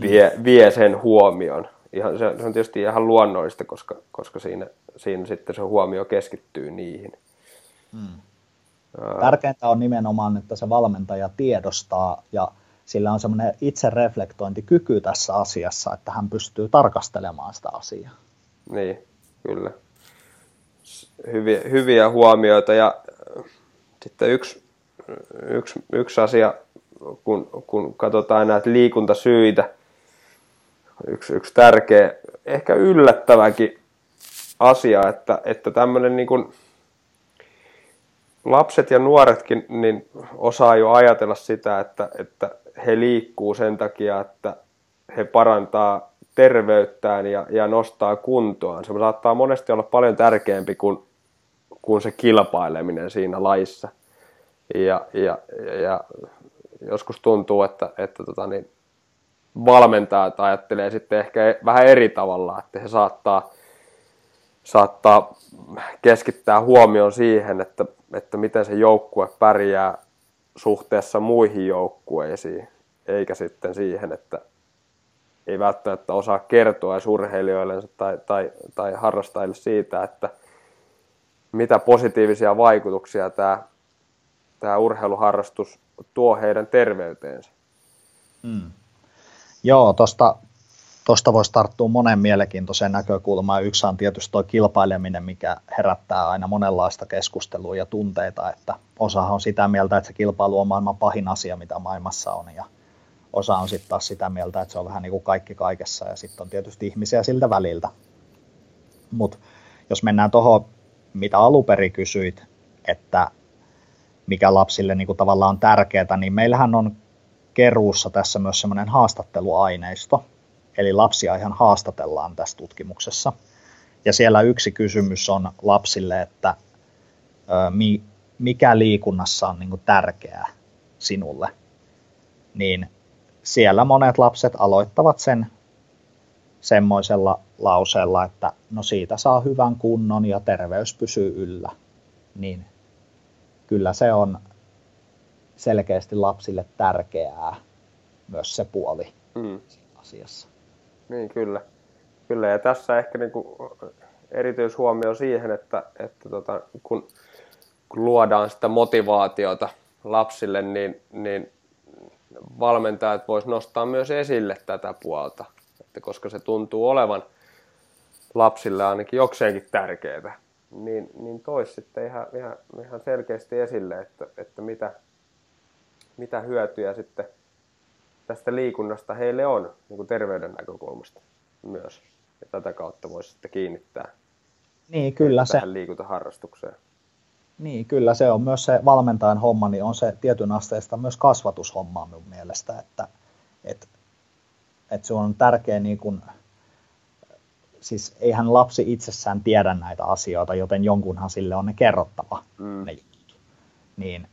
vie, vie sen huomion. Ihan, se, on tietysti ihan luonnollista, koska, koska siinä, siinä sitten se huomio keskittyy niihin. Hmm. Tärkeintä on nimenomaan, että se valmentaja tiedostaa ja sillä on semmoinen itsereflektointikyky tässä asiassa, että hän pystyy tarkastelemaan sitä asiaa. Niin, kyllä. Hyviä, hyviä huomioita ja äh, sitten yksi, yksi, yksi asia, kun, kun katsotaan näitä liikuntasyitä, yksi, yksi tärkeä, ehkä yllättäväkin asia, että, että tämmöinen niin lapset ja nuoretkin niin osaa jo ajatella sitä, että, että he liikkuu sen takia, että he parantaa terveyttään ja, ja nostaa kuntoaan. Se saattaa monesti olla paljon tärkeämpi kuin, kuin se kilpaileminen siinä laissa. Ja, ja, ja joskus tuntuu, että, että tota niin, valmentajat ajattelee sitten ehkä vähän eri tavalla, että he saattaa, saattaa keskittää huomioon siihen, että että miten se joukkue pärjää suhteessa muihin joukkueisiin, eikä sitten siihen, että ei välttämättä osaa kertoa urheilijoille tai, tai, tai harrastajille siitä, että mitä positiivisia vaikutuksia tämä, tämä urheiluharrastus tuo heidän terveyteensä. Hmm. Joo, tuosta tuosta voisi tarttua monen mielenkiintoiseen näkökulmaan. Yksi on tietysti tuo kilpaileminen, mikä herättää aina monenlaista keskustelua ja tunteita, että osa on sitä mieltä, että se kilpailu on maailman pahin asia, mitä maailmassa on, ja osa on sitten taas sitä mieltä, että se on vähän niin kuin kaikki kaikessa, ja sitten on tietysti ihmisiä siltä väliltä. Mutta jos mennään tuohon, mitä aluperi kysyit, että mikä lapsille niin kuin tavallaan on tärkeää, niin meillähän on keruussa tässä myös semmoinen haastatteluaineisto, eli lapsia ihan haastatellaan tässä tutkimuksessa. Ja siellä yksi kysymys on lapsille, että mikä liikunnassa on niin tärkeää sinulle. Niin siellä monet lapset aloittavat sen semmoisella lauseella, että no siitä saa hyvän kunnon ja terveys pysyy yllä. Niin kyllä se on selkeästi lapsille tärkeää myös se puoli mm asiassa. Niin, kyllä. Kyllä, ja tässä ehkä niin kuin erityishuomio siihen, että, että tota, kun, kun luodaan sitä motivaatiota lapsille, niin, niin valmentajat vois nostaa myös esille tätä puolta, että koska se tuntuu olevan lapsille ainakin jokseenkin tärkeää, niin, niin tois sitten ihan, ihan, ihan selkeästi esille, että, että mitä, mitä hyötyjä sitten tästä liikunnasta heille on niin kuin terveyden näkökulmasta myös. Ja tätä kautta voisi sitten kiinnittää niin, kyllä tähän se, liikuntaharrastukseen. Niin, kyllä se on myös se valmentajan homma, niin on se tietyn asteesta myös kasvatushomma minun mielestä, että, että, että se on tärkeä niin kuin, siis eihän lapsi itsessään tiedä näitä asioita, joten jonkunhan sille on ne kerrottava mm. ne jutut. Niin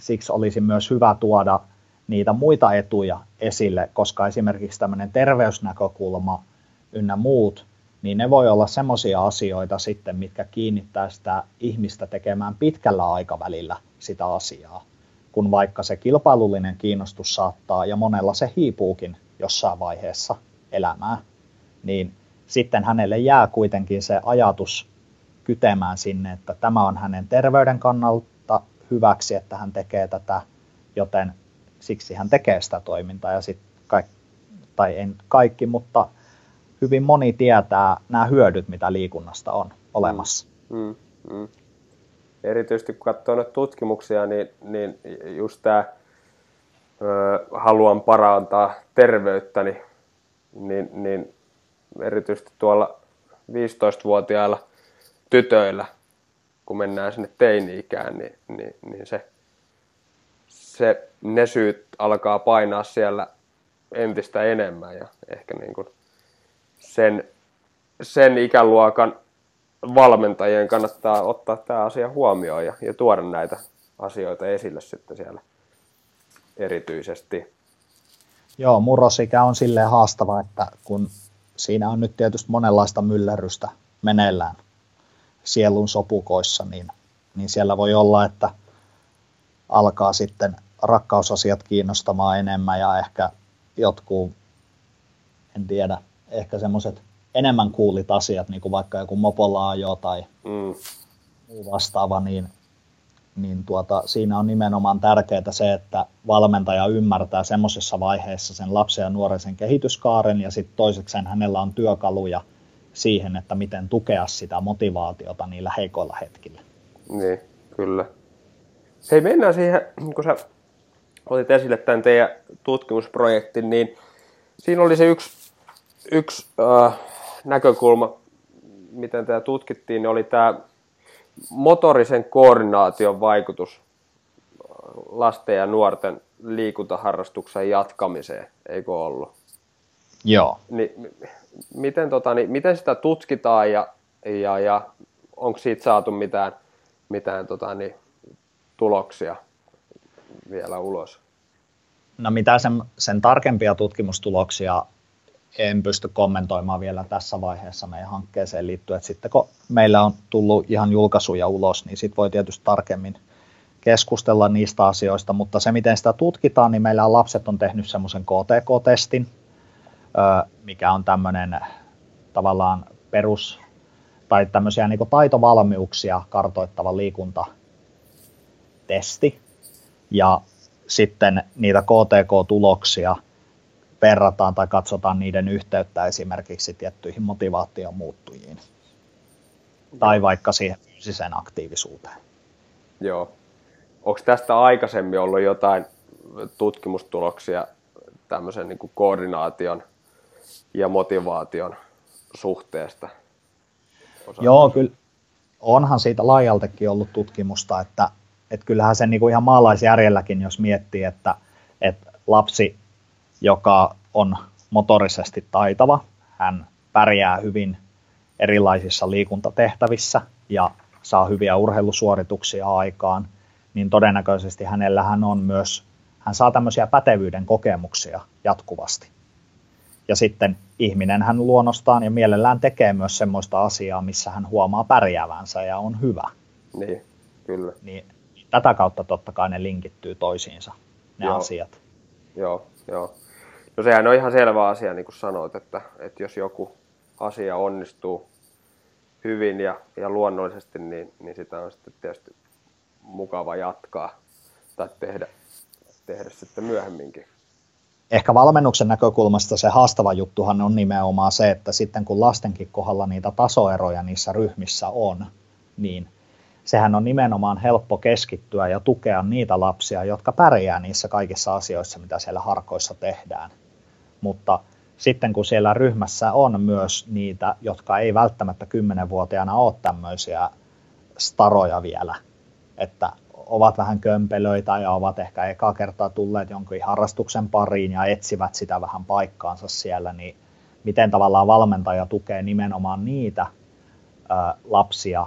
siksi olisi myös hyvä tuoda niitä muita etuja esille, koska esimerkiksi tämmöinen terveysnäkökulma ynnä muut, niin ne voi olla semmoisia asioita sitten, mitkä kiinnittää sitä ihmistä tekemään pitkällä aikavälillä sitä asiaa, kun vaikka se kilpailullinen kiinnostus saattaa, ja monella se hiipuukin jossain vaiheessa elämää, niin sitten hänelle jää kuitenkin se ajatus kytemään sinne, että tämä on hänen terveyden kannalta hyväksi, että hän tekee tätä, joten siksi hän tekee sitä toimintaa ja sitten kaikki, tai en kaikki, mutta hyvin moni tietää nämä hyödyt, mitä liikunnasta on olemassa. Mm, mm, mm. Erityisesti kun katsoo noita tutkimuksia, niin, niin just tämä haluan parantaa terveyttäni, niin, niin erityisesti tuolla 15-vuotiailla tytöillä, kun mennään sinne teini-ikään, niin, niin, niin se, se, ne syyt alkaa painaa siellä entistä enemmän ja ehkä niin kuin sen, sen ikäluokan valmentajien kannattaa ottaa tämä asia huomioon ja, ja tuoda näitä asioita esille sitten siellä erityisesti. Joo, murrosikä on silleen haastava, että kun siinä on nyt tietysti monenlaista myllerrystä meneillään sielun sopukoissa, niin, niin siellä voi olla, että alkaa sitten rakkausasiat kiinnostamaan enemmän ja ehkä jotkut, en tiedä, ehkä semmoiset enemmän kuulit asiat, niin kuin vaikka joku mopolaajo tai mm. muu vastaava, niin, niin tuota, siinä on nimenomaan tärkeää se, että valmentaja ymmärtää semmoisessa vaiheessa sen lapsen ja nuoren sen kehityskaaren ja sitten toisekseen hänellä on työkaluja siihen, että miten tukea sitä motivaatiota niillä heikoilla hetkillä. Niin, kyllä. Hei, mennään siihen, kun sä otit esille tämän teidän tutkimusprojektin, niin siinä oli se yksi yksi äh, näkökulma, miten tämä tutkittiin, niin oli tämä motorisen koordinaation vaikutus lasten ja nuorten liikuntaharrastuksen jatkamiseen, eikö ollut? Joo. Ni, miten, tota, niin, miten sitä tutkitaan ja, ja, ja onko siitä saatu mitään, mitään tota, niin, tuloksia vielä ulos? No mitä sen, sen tarkempia tutkimustuloksia en pysty kommentoimaan vielä tässä vaiheessa meidän hankkeeseen liittyen. Että sitten kun meillä on tullut ihan julkaisuja ulos, niin sitten voi tietysti tarkemmin keskustella niistä asioista, mutta se miten sitä tutkitaan, niin meillä lapset on tehnyt semmoisen KTK-testin, mikä on tämmöinen tavallaan perus tai tämmöisiä niin taitovalmiuksia kartoittava liikuntatesti. Ja sitten niitä KTK-tuloksia – verrataan tai katsotaan niiden yhteyttä esimerkiksi tiettyihin motivaation muuttujiin tai vaikka siihen fyysiseen aktiivisuuteen. Joo. Onko tästä aikaisemmin ollut jotain tutkimustuloksia tämmöisen niin kuin koordinaation ja motivaation suhteesta? Osa- Joo, kyllä onhan siitä laajaltakin ollut tutkimusta, että, että kyllähän se niin kuin ihan maalaisjärjelläkin, jos miettii, että, että lapsi joka on motorisesti taitava. Hän pärjää hyvin erilaisissa liikuntatehtävissä ja saa hyviä urheilusuorituksia aikaan, niin todennäköisesti hänellähän on myös, hän saa tämmöisiä pätevyyden kokemuksia jatkuvasti. Ja sitten ihminen hän luonnostaan ja mielellään tekee myös semmoista asiaa, missä hän huomaa pärjäävänsä ja on hyvä. Niin, kyllä. Niin, tätä kautta totta kai ne linkittyy toisiinsa, ne Joo. asiat. Joo, joo. No sehän on ihan selvä asia, niin kuin sanoit, että, että jos joku asia onnistuu hyvin ja, ja luonnollisesti, niin, niin sitä on sitten tietysti mukava jatkaa tai tehdä, tehdä sitten myöhemminkin. Ehkä valmennuksen näkökulmasta se haastava juttuhan on nimenomaan se, että sitten kun lastenkin kohdalla niitä tasoeroja niissä ryhmissä on, niin sehän on nimenomaan helppo keskittyä ja tukea niitä lapsia, jotka pärjää niissä kaikissa asioissa, mitä siellä harkoissa tehdään. Mutta sitten kun siellä ryhmässä on myös niitä, jotka ei välttämättä kymmenenvuotiaana ole tämmöisiä staroja vielä, että ovat vähän kömpelöitä ja ovat ehkä eka kertaa tulleet jonkin harrastuksen pariin ja etsivät sitä vähän paikkaansa siellä, niin miten tavallaan valmentaja tukee nimenomaan niitä lapsia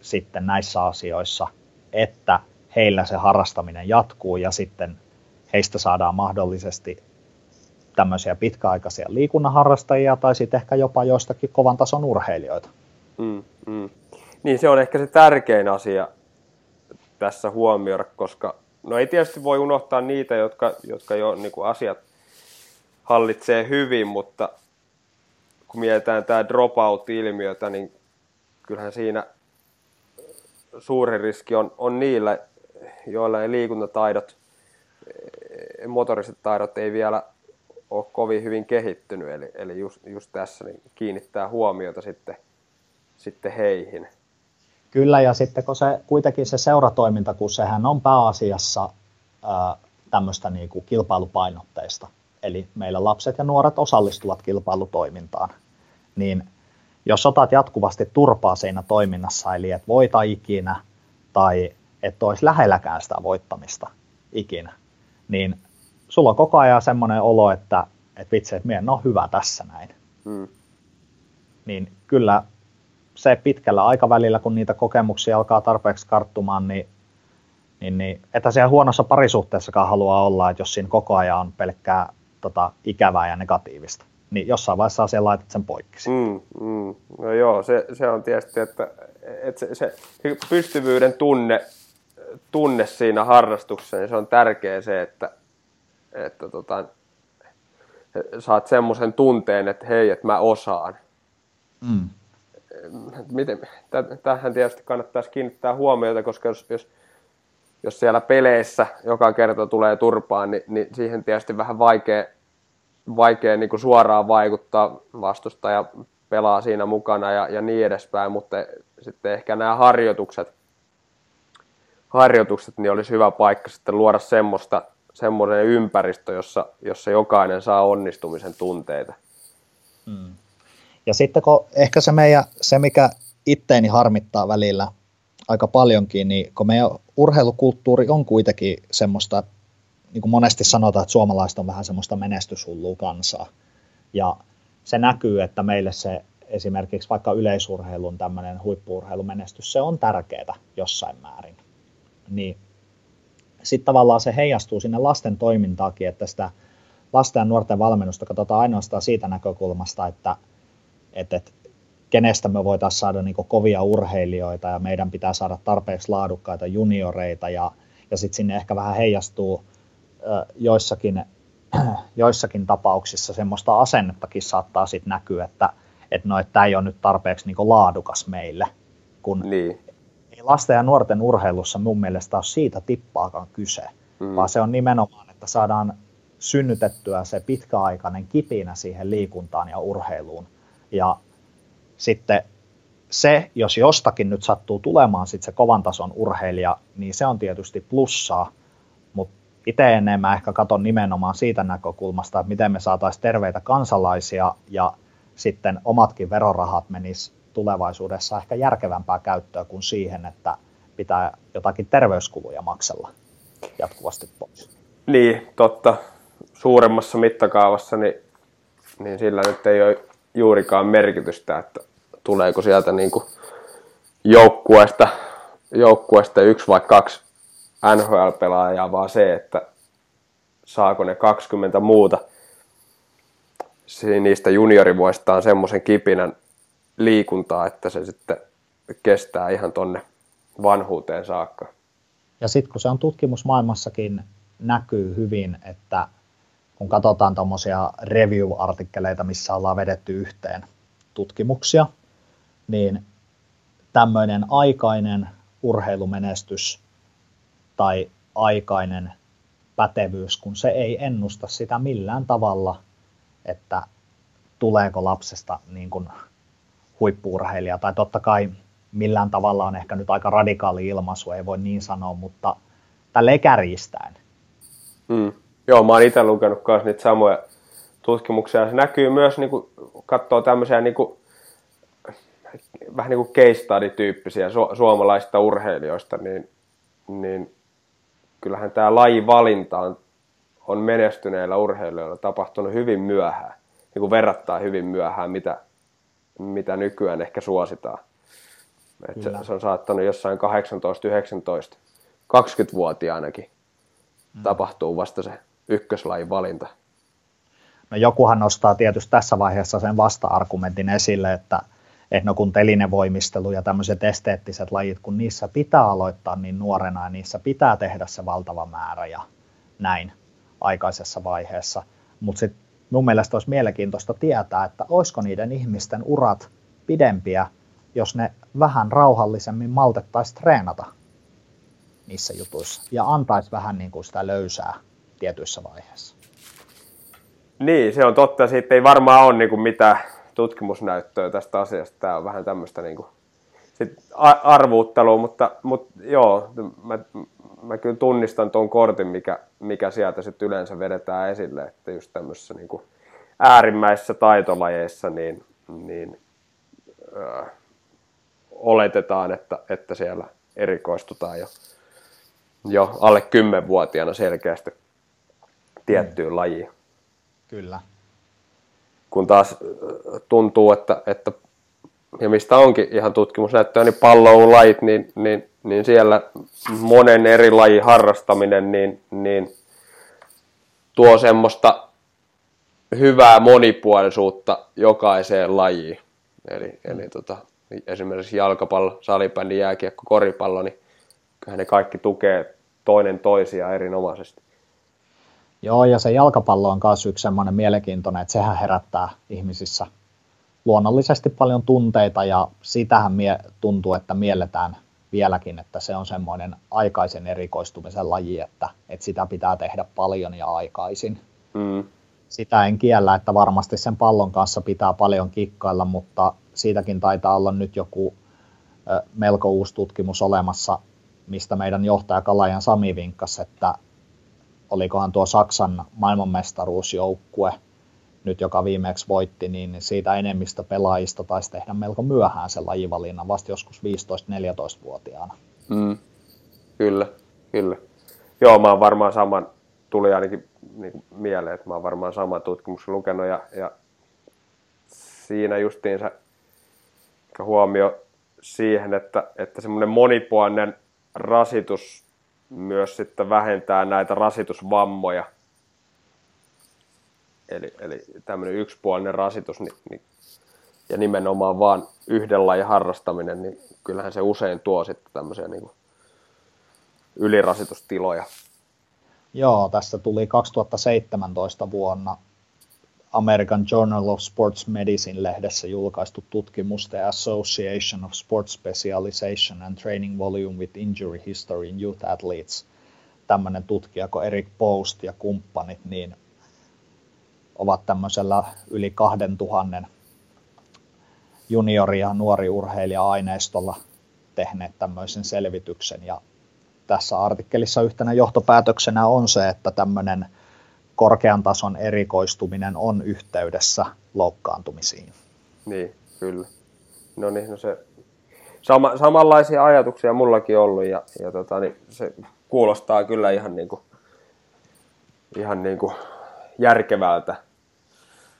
sitten näissä asioissa, että heillä se harrastaminen jatkuu ja sitten heistä saadaan mahdollisesti tämmöisiä pitkäaikaisia liikunnanharrastajia tai sitten ehkä jopa joistakin kovan tason urheilijoita. Mm, mm. Niin se on ehkä se tärkein asia tässä huomioida, koska no ei tietysti voi unohtaa niitä, jotka, jotka jo niin kuin asiat hallitsee hyvin, mutta kun mietitään tämä dropout-ilmiötä, niin kyllähän siinä suuri riski on, on niillä, joilla ei liikuntataidot, motoriset taidot ei vielä ole kovin hyvin kehittynyt, eli, eli just, just tässä niin kiinnittää huomiota sitten, sitten heihin. Kyllä, ja sitten kun se kuitenkin se seuratoiminta, kun sehän on pääasiassa ää, tämmöistä niin kuin kilpailupainotteista, eli meillä lapset ja nuoret osallistuvat kilpailutoimintaan, niin jos otat jatkuvasti turpaa siinä toiminnassa, eli et voita ikinä tai et olisi lähelläkään sitä voittamista ikinä, niin sulla on koko ajan semmoinen olo, että, että vitsi, että minä on hyvä tässä näin. Mm. Niin kyllä se pitkällä aikavälillä, kun niitä kokemuksia alkaa tarpeeksi karttumaan, niin, niin, niin että siellä huonossa parisuhteessakaan haluaa olla, että jos siinä koko ajan on pelkkää tota, ikävää ja negatiivista, niin jossain vaiheessa asiaa laitat sen poikki. Mm, mm. No joo, se, se on tietysti, että, että se, se, se pystyvyyden tunne, tunne siinä harrastuksessa, niin se on tärkeä se, että, että tota, saat semmoisen tunteen, että hei, että mä osaan. Mm. Miten, tähän tietysti kannattaisi kiinnittää huomiota, koska jos, jos, jos siellä peleissä joka kerta tulee turpaan, niin, niin siihen tietysti vähän vaikea, vaikea niin kuin suoraan vaikuttaa vastustaja pelaa siinä mukana ja, ja niin edespäin, mutta sitten ehkä nämä harjoitukset, harjoitukset niin olisi hyvä paikka sitten luoda semmoista semmoinen ympäristö, jossa, jossa jokainen saa onnistumisen tunteita. Mm. Ja sitten kun ehkä se, meidän, se mikä itteeni harmittaa välillä aika paljonkin, niin kun meidän urheilukulttuuri on kuitenkin semmoista, niin kuin monesti sanotaan, että suomalaiset on vähän semmoista menestyshullua kansaa. Ja se näkyy, että meille se esimerkiksi vaikka yleisurheilun tämmöinen huippuurheilumenestys, se on tärkeää jossain määrin. Niin sitten tavallaan se heijastuu sinne lasten toimintaakin, että sitä lasten ja nuorten valmennusta katsotaan ainoastaan siitä näkökulmasta, että, että, että kenestä me voitaisiin saada niin kovia urheilijoita ja meidän pitää saada tarpeeksi laadukkaita junioreita ja, ja sitten sinne ehkä vähän heijastuu joissakin, joissakin tapauksissa semmoista asennettakin saattaa sitten näkyä, että, että no, että tämä ei ole nyt tarpeeksi niin laadukas meille, kun niin lasten ja nuorten urheilussa mun mielestä ole siitä tippaakaan kyse, mm. vaan se on nimenomaan, että saadaan synnytettyä se pitkäaikainen kipinä siihen liikuntaan ja urheiluun. Ja sitten se, jos jostakin nyt sattuu tulemaan sit se kovan tason urheilija, niin se on tietysti plussaa, mutta itse enemmän ehkä katon nimenomaan siitä näkökulmasta, että miten me saataisiin terveitä kansalaisia ja sitten omatkin verorahat menis tulevaisuudessa ehkä järkevämpää käyttöä kuin siihen, että pitää jotakin terveyskuluja maksella jatkuvasti pois. Niin, totta. Suuremmassa mittakaavassa niin, niin sillä nyt ei ole juurikaan merkitystä, että tuleeko sieltä niin joukkueesta, joukkueesta yksi vai kaksi NHL-pelaajaa, vaan se, että saako ne 20 muuta niistä juniorivuosistaan semmoisen kipinän, liikuntaa, että se sitten kestää ihan tonne vanhuuteen saakka. Ja sitten kun se on tutkimusmaailmassakin näkyy hyvin, että kun katsotaan tuommoisia review-artikkeleita, missä ollaan vedetty yhteen tutkimuksia, niin tämmöinen aikainen urheilumenestys tai aikainen pätevyys, kun se ei ennusta sitä millään tavalla, että tuleeko lapsesta niin kuin huippuurheilija. Tai totta kai millään tavalla on ehkä nyt aika radikaali ilmaisu, ei voi niin sanoa, mutta tälle kärjistäen. Mm. Joo, mä oon itse lukenut myös niitä samoja tutkimuksia. Se näkyy myös, niin kun katsoo tämmöisiä niin kuin, vähän niin kuin case study-tyyppisiä su- suomalaisista urheilijoista, niin, niin kyllähän tämä lajivalinta on, on menestyneillä urheilijoilla tapahtunut hyvin myöhään, niin kuin verrattaa hyvin myöhään, mitä, mitä nykyään ehkä suositaan. Et se, se on saattanut jossain 18, 19, 20-vuotiaanakin mm. tapahtuu vasta se ykköslajin valinta. No jokuhan nostaa tietysti tässä vaiheessa sen vasta-argumentin esille, että, että no kun telinevoimistelu ja tämmöiset esteettiset lajit, kun niissä pitää aloittaa niin nuorena ja niissä pitää tehdä se valtava määrä ja näin aikaisessa vaiheessa. Mutta sitten mun mielestä olisi mielenkiintoista tietää, että olisiko niiden ihmisten urat pidempiä, jos ne vähän rauhallisemmin maltettaisiin treenata niissä jutuissa ja antaisi vähän niin kuin sitä löysää tietyissä vaiheissa. Niin, se on totta. Siitä ei varmaan ole niin kuin mitään tutkimusnäyttöä tästä asiasta. Tämä on vähän tämmöistä niin kuin, sit arvuuttelua, mutta, mutta joo, mä, mä kyllä tunnistan tuon kortin, mikä, mikä sieltä sitten yleensä vedetään esille, että just tämmöisissä niin kuin äärimmäisissä taitolajeissa niin, niin ö, oletetaan, että, että siellä erikoistutaan jo, jo alle 10-vuotiaana selkeästi tiettyyn mm. lajiin. Kyllä. Kun taas tuntuu, että, että ja mistä onkin ihan tutkimusnäyttöä, niin palloulajit, niin, niin, niin siellä monen eri lajin harrastaminen niin, niin tuo semmoista hyvää monipuolisuutta jokaiseen lajiin. Eli, eli tota, esimerkiksi jalkapallo, salibändi, jääkiekko, koripallo, niin kyllähän ne kaikki tukee toinen toisiaan erinomaisesti. Joo, ja se jalkapallo on myös yksi semmoinen mielenkiintoinen, että sehän herättää ihmisissä luonnollisesti paljon tunteita, ja sitähän mie- tuntuu, että mielletään vieläkin, että se on semmoinen aikaisen erikoistumisen laji, että, että sitä pitää tehdä paljon ja aikaisin. Mm. Sitä en kiellä, että varmasti sen pallon kanssa pitää paljon kikkailla, mutta siitäkin taitaa olla nyt joku melko uusi tutkimus olemassa, mistä meidän johtaja Kalajan Sami vinkkasi, että olikohan tuo Saksan maailmanmestaruusjoukkue, nyt joka viimeksi voitti, niin siitä enemmistä pelaajista taisi tehdä melko myöhään se lajivalinnan, vasta joskus 15-14-vuotiaana. Mm. Kyllä, kyllä. Joo, mä oon varmaan saman, tuli ainakin niin mieleen, että mä oon varmaan saman tutkimuksen lukenut ja, ja siinä justiinsa huomio siihen, että, että semmoinen monipuolinen rasitus myös sitten vähentää näitä rasitusvammoja. Eli, eli tämmöinen yksipuolinen rasitus niin, niin, ja nimenomaan vaan yhden lajin harrastaminen, niin kyllähän se usein tuo sitten tämmöisiä niin kuin ylirasitustiloja. Joo, tässä tuli 2017 vuonna American Journal of Sports Medicine-lehdessä julkaistu tutkimus The Association of Sports Specialization and Training Volume with Injury History in Youth Athletes. Tämmöinen tutkija kuin Eric Post ja kumppanit niin ovat tämmöisellä yli 2000 juniori- ja nuori urheilija-aineistolla tehneet tämmöisen selvityksen. Ja tässä artikkelissa yhtenä johtopäätöksenä on se, että tämmöinen korkean tason erikoistuminen on yhteydessä loukkaantumisiin. Niin, kyllä. No niin, no se, sama, samanlaisia ajatuksia mullakin ollut ja, ja tota, niin se kuulostaa kyllä ihan, niin kuin, ihan niin kuin järkevältä.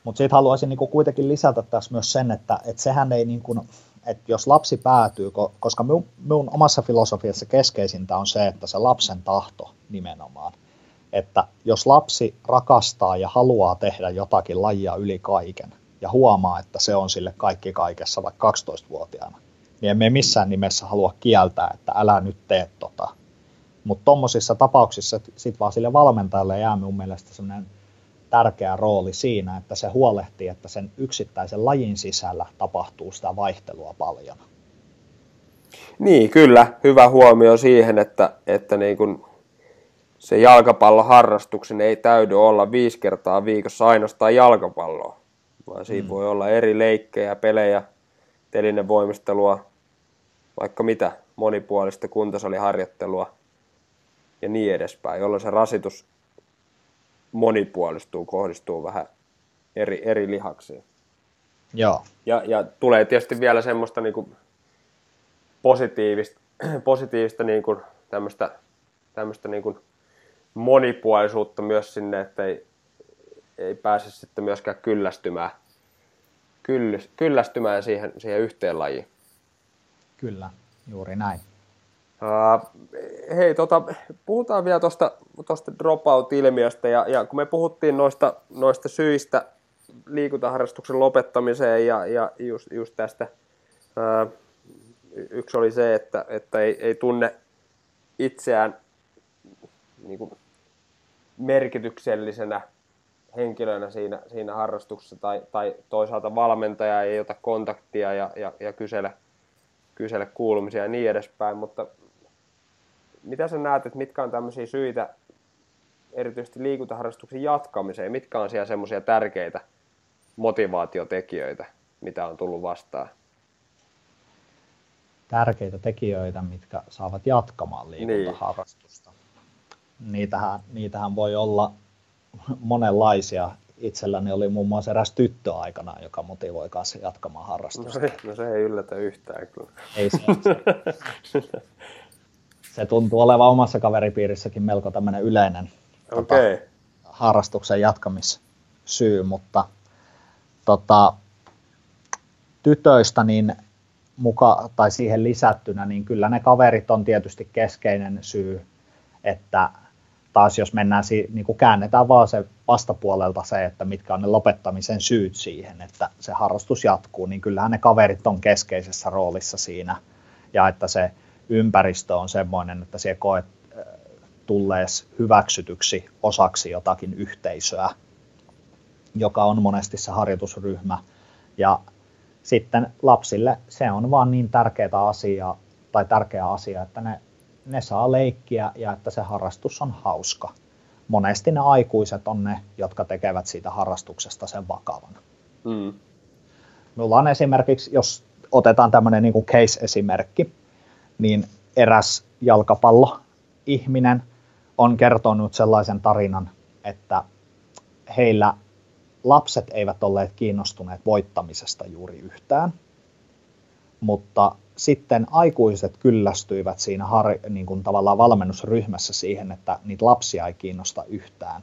Mutta sitten haluaisin niin kuin kuitenkin lisätä tässä myös sen, että, että sehän ei, niin kuin, että jos lapsi päätyy, koska minun, minun omassa filosofiassa keskeisintä on se, että se lapsen tahto nimenomaan – että jos lapsi rakastaa ja haluaa tehdä jotakin lajia yli kaiken ja huomaa, että se on sille kaikki kaikessa vaikka 12-vuotiaana, niin emme missään nimessä halua kieltää, että älä nyt tee tota. Mutta tuommoisissa tapauksissa sitten vaan sille valmentajalle jää mun mielestä sellainen tärkeä rooli siinä, että se huolehtii, että sen yksittäisen lajin sisällä tapahtuu sitä vaihtelua paljon. Niin, kyllä. Hyvä huomio siihen, että, että niin kuin se jalkapalloharrastuksen ei täydy olla viisi kertaa viikossa ainoastaan jalkapalloa, vaan siinä mm. voi olla eri leikkejä, pelejä, telinevoimistelua, vaikka mitä, monipuolista kuntosaliharjoittelua ja niin edespäin, jolloin se rasitus monipuolistuu, kohdistuu vähän eri, eri lihaksiin. Joo. Ja, ja tulee tietysti vielä semmoista niin kuin positiivista, positiivista niin kuin tämmöistä, tämmöistä niin kuin monipuolisuutta myös sinne, että ei, ei pääse sitten myöskään kyllästymään, kyllästymään siihen, siihen yhteen lajiin. Kyllä, juuri näin. Uh, hei, tota, puhutaan vielä tuosta dropout-ilmiöstä, ja, ja kun me puhuttiin noista, noista syistä liikuntaharrastuksen lopettamiseen, ja, ja just, just tästä, uh, yksi oli se, että, että ei, ei tunne itseään niin kuin merkityksellisenä henkilönä siinä, siinä harrastuksessa, tai, tai toisaalta valmentaja ei ota kontaktia ja, ja, ja kysele, kysele kuulumisia ja niin edespäin, mutta mitä sä näet, että mitkä on tämmöisiä syitä erityisesti liikuntaharrastuksen jatkamiseen? Mitkä on siellä semmoisia tärkeitä motivaatiotekijöitä, mitä on tullut vastaan? Tärkeitä tekijöitä, mitkä saavat jatkamaan niin. liikuntaharrastusta. Niin. Niitähän, niitähän voi olla monenlaisia. Itselläni oli muun muassa eräs tyttö aikana, joka motivoi kanssa jatkamaan harrastusta. No se, no se ei yllätä yhtään kyllä. Ei se, se. se tuntuu olevan omassa kaveripiirissäkin melko tämmöinen yleinen okay. tota, harrastuksen jatkamissyy, mutta tota, tytöistä niin muka, tai siihen lisättynä, niin kyllä ne kaverit on tietysti keskeinen syy, että taas jos mennään, niin kuin käännetään vaan se vastapuolelta se, että mitkä on ne lopettamisen syyt siihen, että se harrastus jatkuu, niin kyllähän ne kaverit on keskeisessä roolissa siinä, ja että se ympäristö on semmoinen, että siellä koet äh, tullees hyväksytyksi osaksi jotakin yhteisöä, joka on monesti se harjoitusryhmä. Ja sitten lapsille se on vaan niin tärkeää asia, tai tärkeä asia, että ne, ne saa leikkiä ja että se harrastus on hauska. Monesti ne aikuiset on ne, jotka tekevät siitä harrastuksesta sen vakavan. Mm. Mulla on esimerkiksi, jos otetaan tämmöinen niin kuin case-esimerkki, niin eräs jalkapalloihminen on kertonut sellaisen tarinan, että heillä lapset eivät olleet kiinnostuneet voittamisesta juuri yhtään, mutta sitten aikuiset kyllästyivät siinä har, niin kuin tavallaan valmennusryhmässä siihen, että niitä lapsia ei kiinnosta yhtään,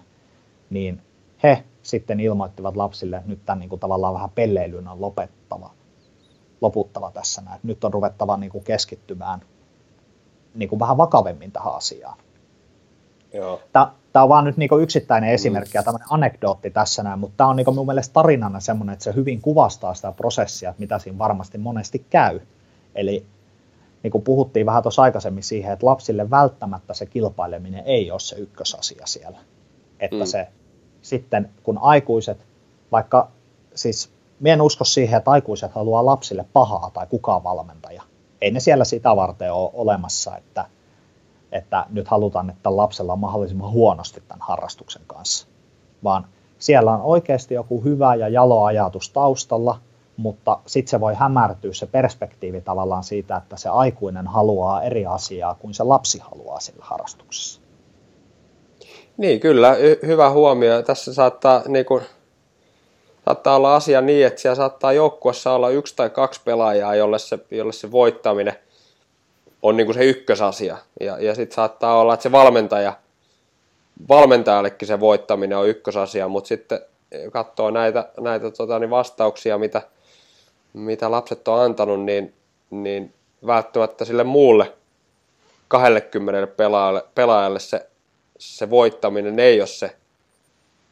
niin he sitten ilmoittivat lapsille, että nyt tämän niin kuin tavallaan vähän pelleilyn on lopettava, loputtava tässä näin. Nyt on ruvettava niin kuin keskittymään niin kuin vähän vakavemmin tähän asiaan. Joo. Tämä on vaan nyt niin yksittäinen esimerkki ja tämmöinen anekdootti tässä näin, mutta tämä on niin mun mielestä tarinana semmoinen, että se hyvin kuvastaa sitä prosessia, että mitä siinä varmasti monesti käy. Eli niin kuin puhuttiin vähän tuossa aikaisemmin siihen, että lapsille välttämättä se kilpaileminen ei ole se ykkösasia siellä. Että mm. se sitten, kun aikuiset, vaikka siis minä en usko siihen, että aikuiset haluaa lapsille pahaa tai kukaan valmentaja, ei ne siellä sitä varten ole olemassa, että, että nyt halutaan, että lapsella on mahdollisimman huonosti tämän harrastuksen kanssa, vaan siellä on oikeasti joku hyvä ja jalo ajatus taustalla, mutta sitten se voi hämärtyä se perspektiivi tavallaan siitä, että se aikuinen haluaa eri asiaa kuin se lapsi haluaa sillä harrastuksessa. Niin, kyllä, hyvä huomio. Tässä saattaa niin kuin saattaa olla asia niin, että siellä saattaa joukkuessa olla yksi tai kaksi pelaajaa, jolle se, jolle se voittaminen on niin kuin se ykkösasia. Ja, ja sitten saattaa olla, että se valmentaja, valmentajallekin se voittaminen on ykkösasia, mutta sitten katsoo näitä, näitä tota, niin vastauksia, mitä, mitä lapset on antanut, niin, niin välttämättä sille muulle 20 pelaajalle, pelaajalle se, se voittaminen ei ole se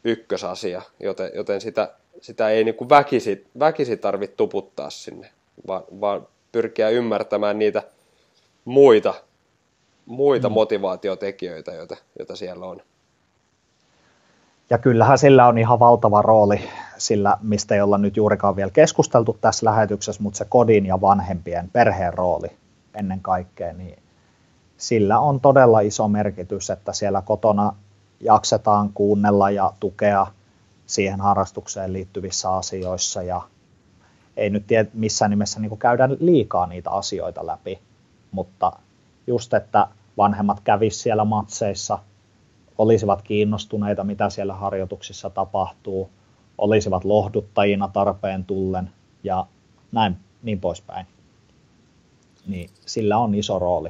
ykkösasia, joten, joten sitä, sitä ei niin kuin väkisi, väkisi tarvitse tuputtaa sinne, vaan, vaan pyrkiä ymmärtämään niitä muita, muita mm. motivaatiotekijöitä, joita, joita siellä on. Ja kyllähän sillä on ihan valtava rooli sillä, mistä ei olla nyt juurikaan vielä keskusteltu tässä lähetyksessä, mutta se kodin ja vanhempien perheen rooli ennen kaikkea, niin sillä on todella iso merkitys, että siellä kotona jaksetaan kuunnella ja tukea siihen harrastukseen liittyvissä asioissa. Ja ei nyt tiedä missään nimessä niin käydä liikaa niitä asioita läpi, mutta just, että vanhemmat kävis siellä matseissa, olisivat kiinnostuneita, mitä siellä harjoituksissa tapahtuu, olisivat lohduttajina tarpeen tullen ja näin niin poispäin. Niin sillä on iso rooli.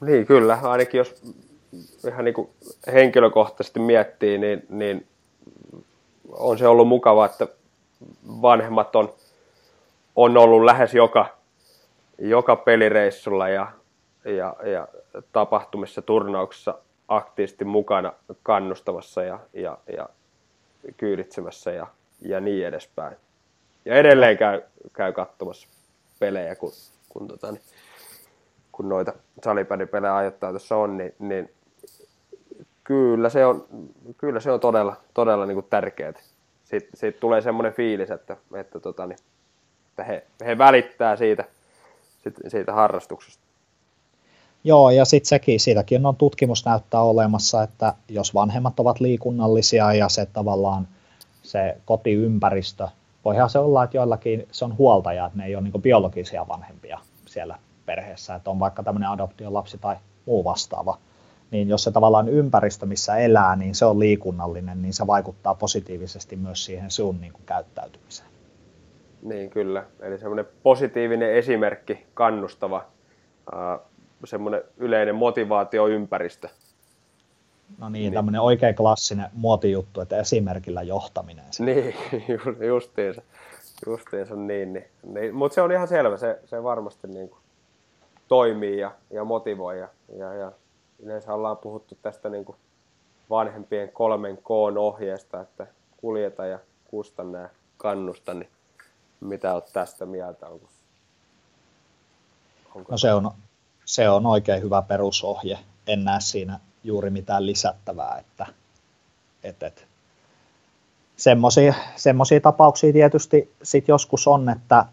Niin kyllä, ainakin jos ihan niin kuin henkilökohtaisesti miettii, niin, niin on se ollut mukava, että vanhemmat on, on ollut lähes joka, joka pelireissulla ja, ja, ja tapahtumissa, turnauksissa aktiivisesti mukana kannustavassa ja, ja, ja kyyditsemässä ja, ja niin edespäin. Ja edelleen käy, käy katsomassa pelejä, kun, kun, tota, niin, kun noita salipädipelejä ajoittaa tuossa on, niin, niin kyllä se on, kyllä se on todella, todella niin tärkeää. Sitten, siitä tulee semmoinen fiilis, että, että, tota, niin, että he, he välittää siitä, siitä harrastuksesta. Joo, ja sitten sekin, siitäkin on tutkimus näyttää olemassa, että jos vanhemmat ovat liikunnallisia ja se tavallaan se kotiympäristö, voihan se olla, että joillakin se on huoltaja, että ne ei ole niin biologisia vanhempia siellä perheessä, että on vaikka tämmöinen adoptiolapsi tai muu vastaava, niin jos se tavallaan ympäristö, missä elää, niin se on liikunnallinen, niin se vaikuttaa positiivisesti myös siihen sun niin kuin, käyttäytymiseen. Niin kyllä, eli semmoinen positiivinen esimerkki, kannustava, semmoinen yleinen motivaatioympäristö. No niin, niin. tämmöinen oikein klassinen muotijuttu, että esimerkillä johtaminen. Niin, justiinsa, justiinsa niin. niin, niin. Mutta se on ihan selvä, se, se varmasti niin kuin toimii ja, ja motivoi. Ja, ja, ja yleensä ollaan puhuttu tästä niin kuin vanhempien kolmen koon ohjeesta, että kuljeta ja kustanna ja kannusta, niin mitä olet tästä mieltä? Onko, onko no se on, se on oikein hyvä perusohje. En näe siinä juuri mitään lisättävää, että et, et. semmoisia tapauksia tietysti sit joskus on, että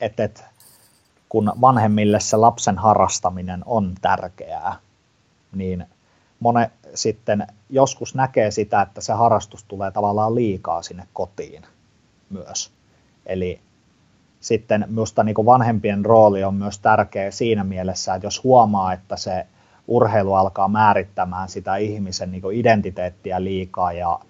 et, et, kun vanhemmille se lapsen harrastaminen on tärkeää, niin mone sitten joskus näkee sitä, että se harrastus tulee tavallaan liikaa sinne kotiin myös. Eli sitten minusta niin vanhempien rooli on myös tärkeä siinä mielessä, että jos huomaa, että se urheilu alkaa määrittämään sitä ihmisen niin identiteettiä liikaa ja,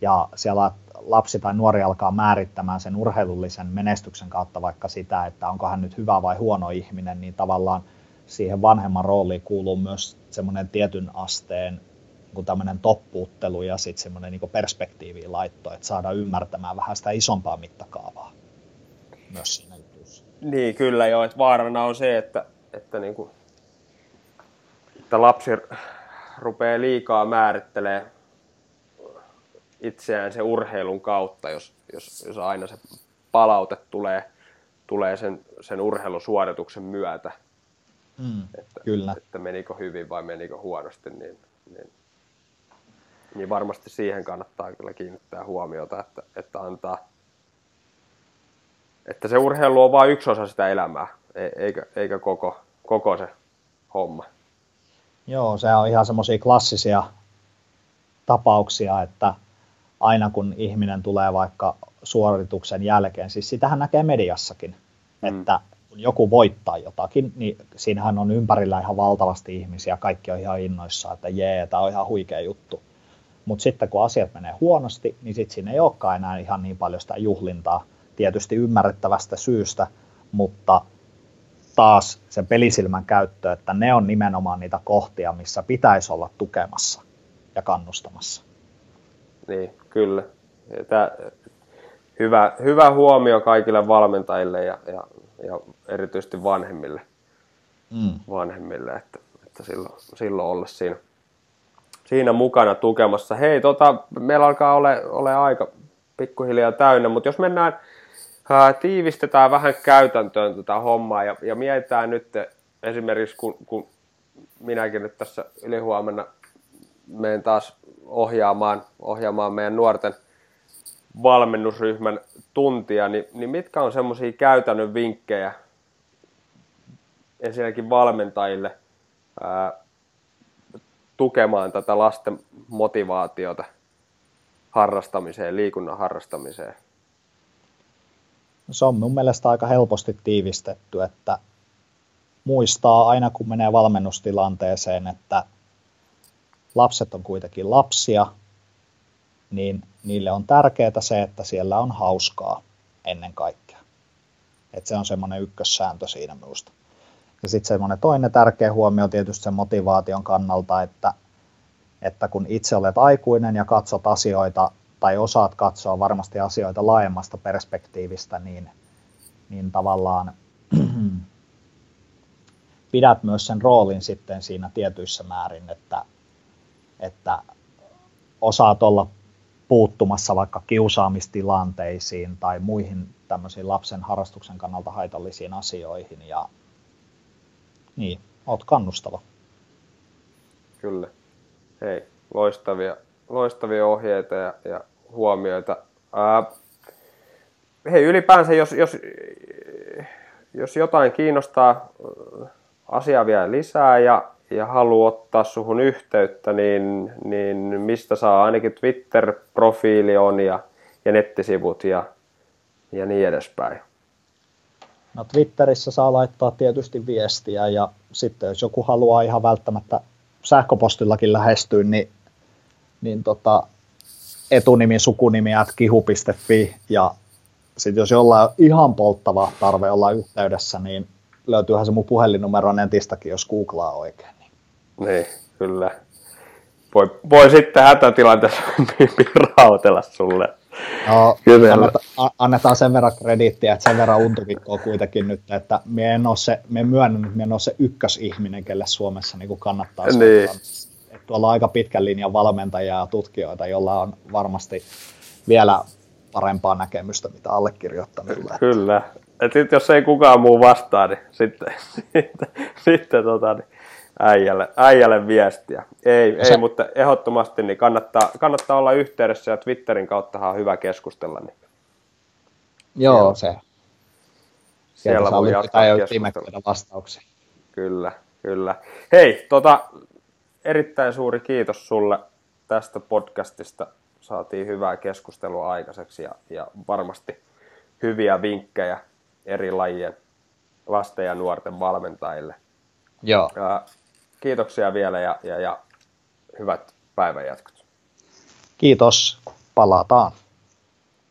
ja siellä lapsi tai nuori alkaa määrittämään sen urheilullisen menestyksen kautta vaikka sitä, että onko hän nyt hyvä vai huono ihminen, niin tavallaan siihen vanhemman rooliin kuuluu myös semmoinen tietyn asteen niin tämmöinen toppuuttelu ja sitten semmoinen niin perspektiiviin laitto, että saadaan ymmärtämään vähän sitä isompaa mittakaavaa myös siinä jutussa. Niin, kyllä joo, että vaarana on se, että, että, niin kuin, että lapsi rupeaa liikaa määrittelee itseään se urheilun kautta, jos, jos, jos aina se palaute tulee, tulee sen, sen urheilusuorituksen myötä. Mm, että, kyllä. että menikö hyvin vai menikö huonosti, niin, niin, niin varmasti siihen kannattaa kyllä kiinnittää huomiota, että, että antaa, että se urheilu on vain yksi osa sitä elämää, e, eikä, eikä koko, koko se homma. Joo, se on ihan semmoisia klassisia tapauksia, että aina kun ihminen tulee vaikka suorituksen jälkeen, siis sitähän näkee mediassakin, mm. että kun joku voittaa jotakin, niin siinähän on ympärillä ihan valtavasti ihmisiä, kaikki on ihan innoissaan, että jee, tämä on ihan huikea juttu. Mutta sitten kun asiat menee huonosti, niin sitten siinä ei olekaan enää ihan niin paljon sitä juhlintaa, tietysti ymmärrettävästä syystä, mutta taas sen pelisilmän käyttö, että ne on nimenomaan niitä kohtia, missä pitäisi olla tukemassa ja kannustamassa. Niin, kyllä. Tämä, hyvä, hyvä huomio kaikille valmentajille ja, ja, ja erityisesti vanhemmille, mm. vanhemmille että, että silloin, silloin olla siinä, siinä mukana tukemassa. Hei, tota, meillä alkaa ole, ole aika pikkuhiljaa täynnä, mutta jos mennään tiivistetään vähän käytäntöön tätä hommaa ja, ja mietitään nyt esimerkiksi, kun, kun minäkin nyt tässä ylihuomenna menen taas ohjaamaan, ohjaamaan meidän nuorten valmennusryhmän tuntia, niin, niin mitkä on semmoisia käytännön vinkkejä ensinnäkin valmentajille ää, tukemaan tätä lasten motivaatiota harrastamiseen, liikunnan harrastamiseen? Se on mun mielestä aika helposti tiivistetty, että muistaa aina kun menee valmennustilanteeseen, että lapset on kuitenkin lapsia, niin niille on tärkeää se, että siellä on hauskaa ennen kaikkea. Et se on semmoinen ykkössääntö siinä minusta. Ja sitten semmoinen toinen tärkeä huomio tietysti sen motivaation kannalta, että, että kun itse olet aikuinen ja katsot asioita tai osaat katsoa varmasti asioita laajemmasta perspektiivistä, niin, niin tavallaan pidät myös sen roolin sitten siinä tietyissä määrin, että, että osaat olla puuttumassa vaikka kiusaamistilanteisiin tai muihin tämmöisiin lapsen harrastuksen kannalta haitallisiin asioihin ja niin, oot kannustava. Kyllä. Hei, loistavia, loistavia ohjeita ja, ja huomioita. Ää, hei, ylipäänsä jos, jos, jos jotain kiinnostaa asiaa vielä lisää ja, ja haluaa ottaa suhun yhteyttä, niin, niin mistä saa ainakin Twitter-profiili on ja, ja nettisivut ja, ja niin edespäin. No Twitterissä saa laittaa tietysti viestiä ja sitten jos joku haluaa ihan välttämättä sähköpostillakin lähestyä, niin, niin tota, etunimi, sukunimi at kihu.fi ja sitten jos jollain on ihan polttava tarve olla yhteydessä, niin löytyyhän se mun puhelinnumero netistäkin, jos googlaa oikein. Niin, niin kyllä. Voi, voi sitten hätätilanteessa rautella sulle. No, annetaan, annetaan sen verran krediittiä, että sen verran untuvikkoa kuitenkin nyt, että me en ole se, me myönnän, että me en ole se ykkösihminen, kelle Suomessa niin kannattaa niin. Tuolla on aika pitkän linjan valmentajia ja tutkijoita, joilla on varmasti vielä parempaa näkemystä, mitä allekirjoittamilla. Kyllä. Et sit, jos ei kukaan muu vastaa, niin sitten, sitten, sitten tota, niin äijälle, äijälle viestiä. Ei, se... ei, mutta ehdottomasti niin kannattaa, kannattaa olla yhteydessä ja Twitterin kautta on hyvä keskustella. Niin. Joo, se. Siellä, siellä voi jatkaa keskustelua. vastauksia. Kyllä, kyllä. Hei, tota, erittäin suuri kiitos sulle tästä podcastista. Saatiin hyvää keskustelua aikaiseksi ja, ja varmasti hyviä vinkkejä eri lajien lasten ja nuorten valmentajille. Joo. Ja kiitoksia vielä ja, ja, ja hyvät päivänjatkot. Kiitos. Palataan.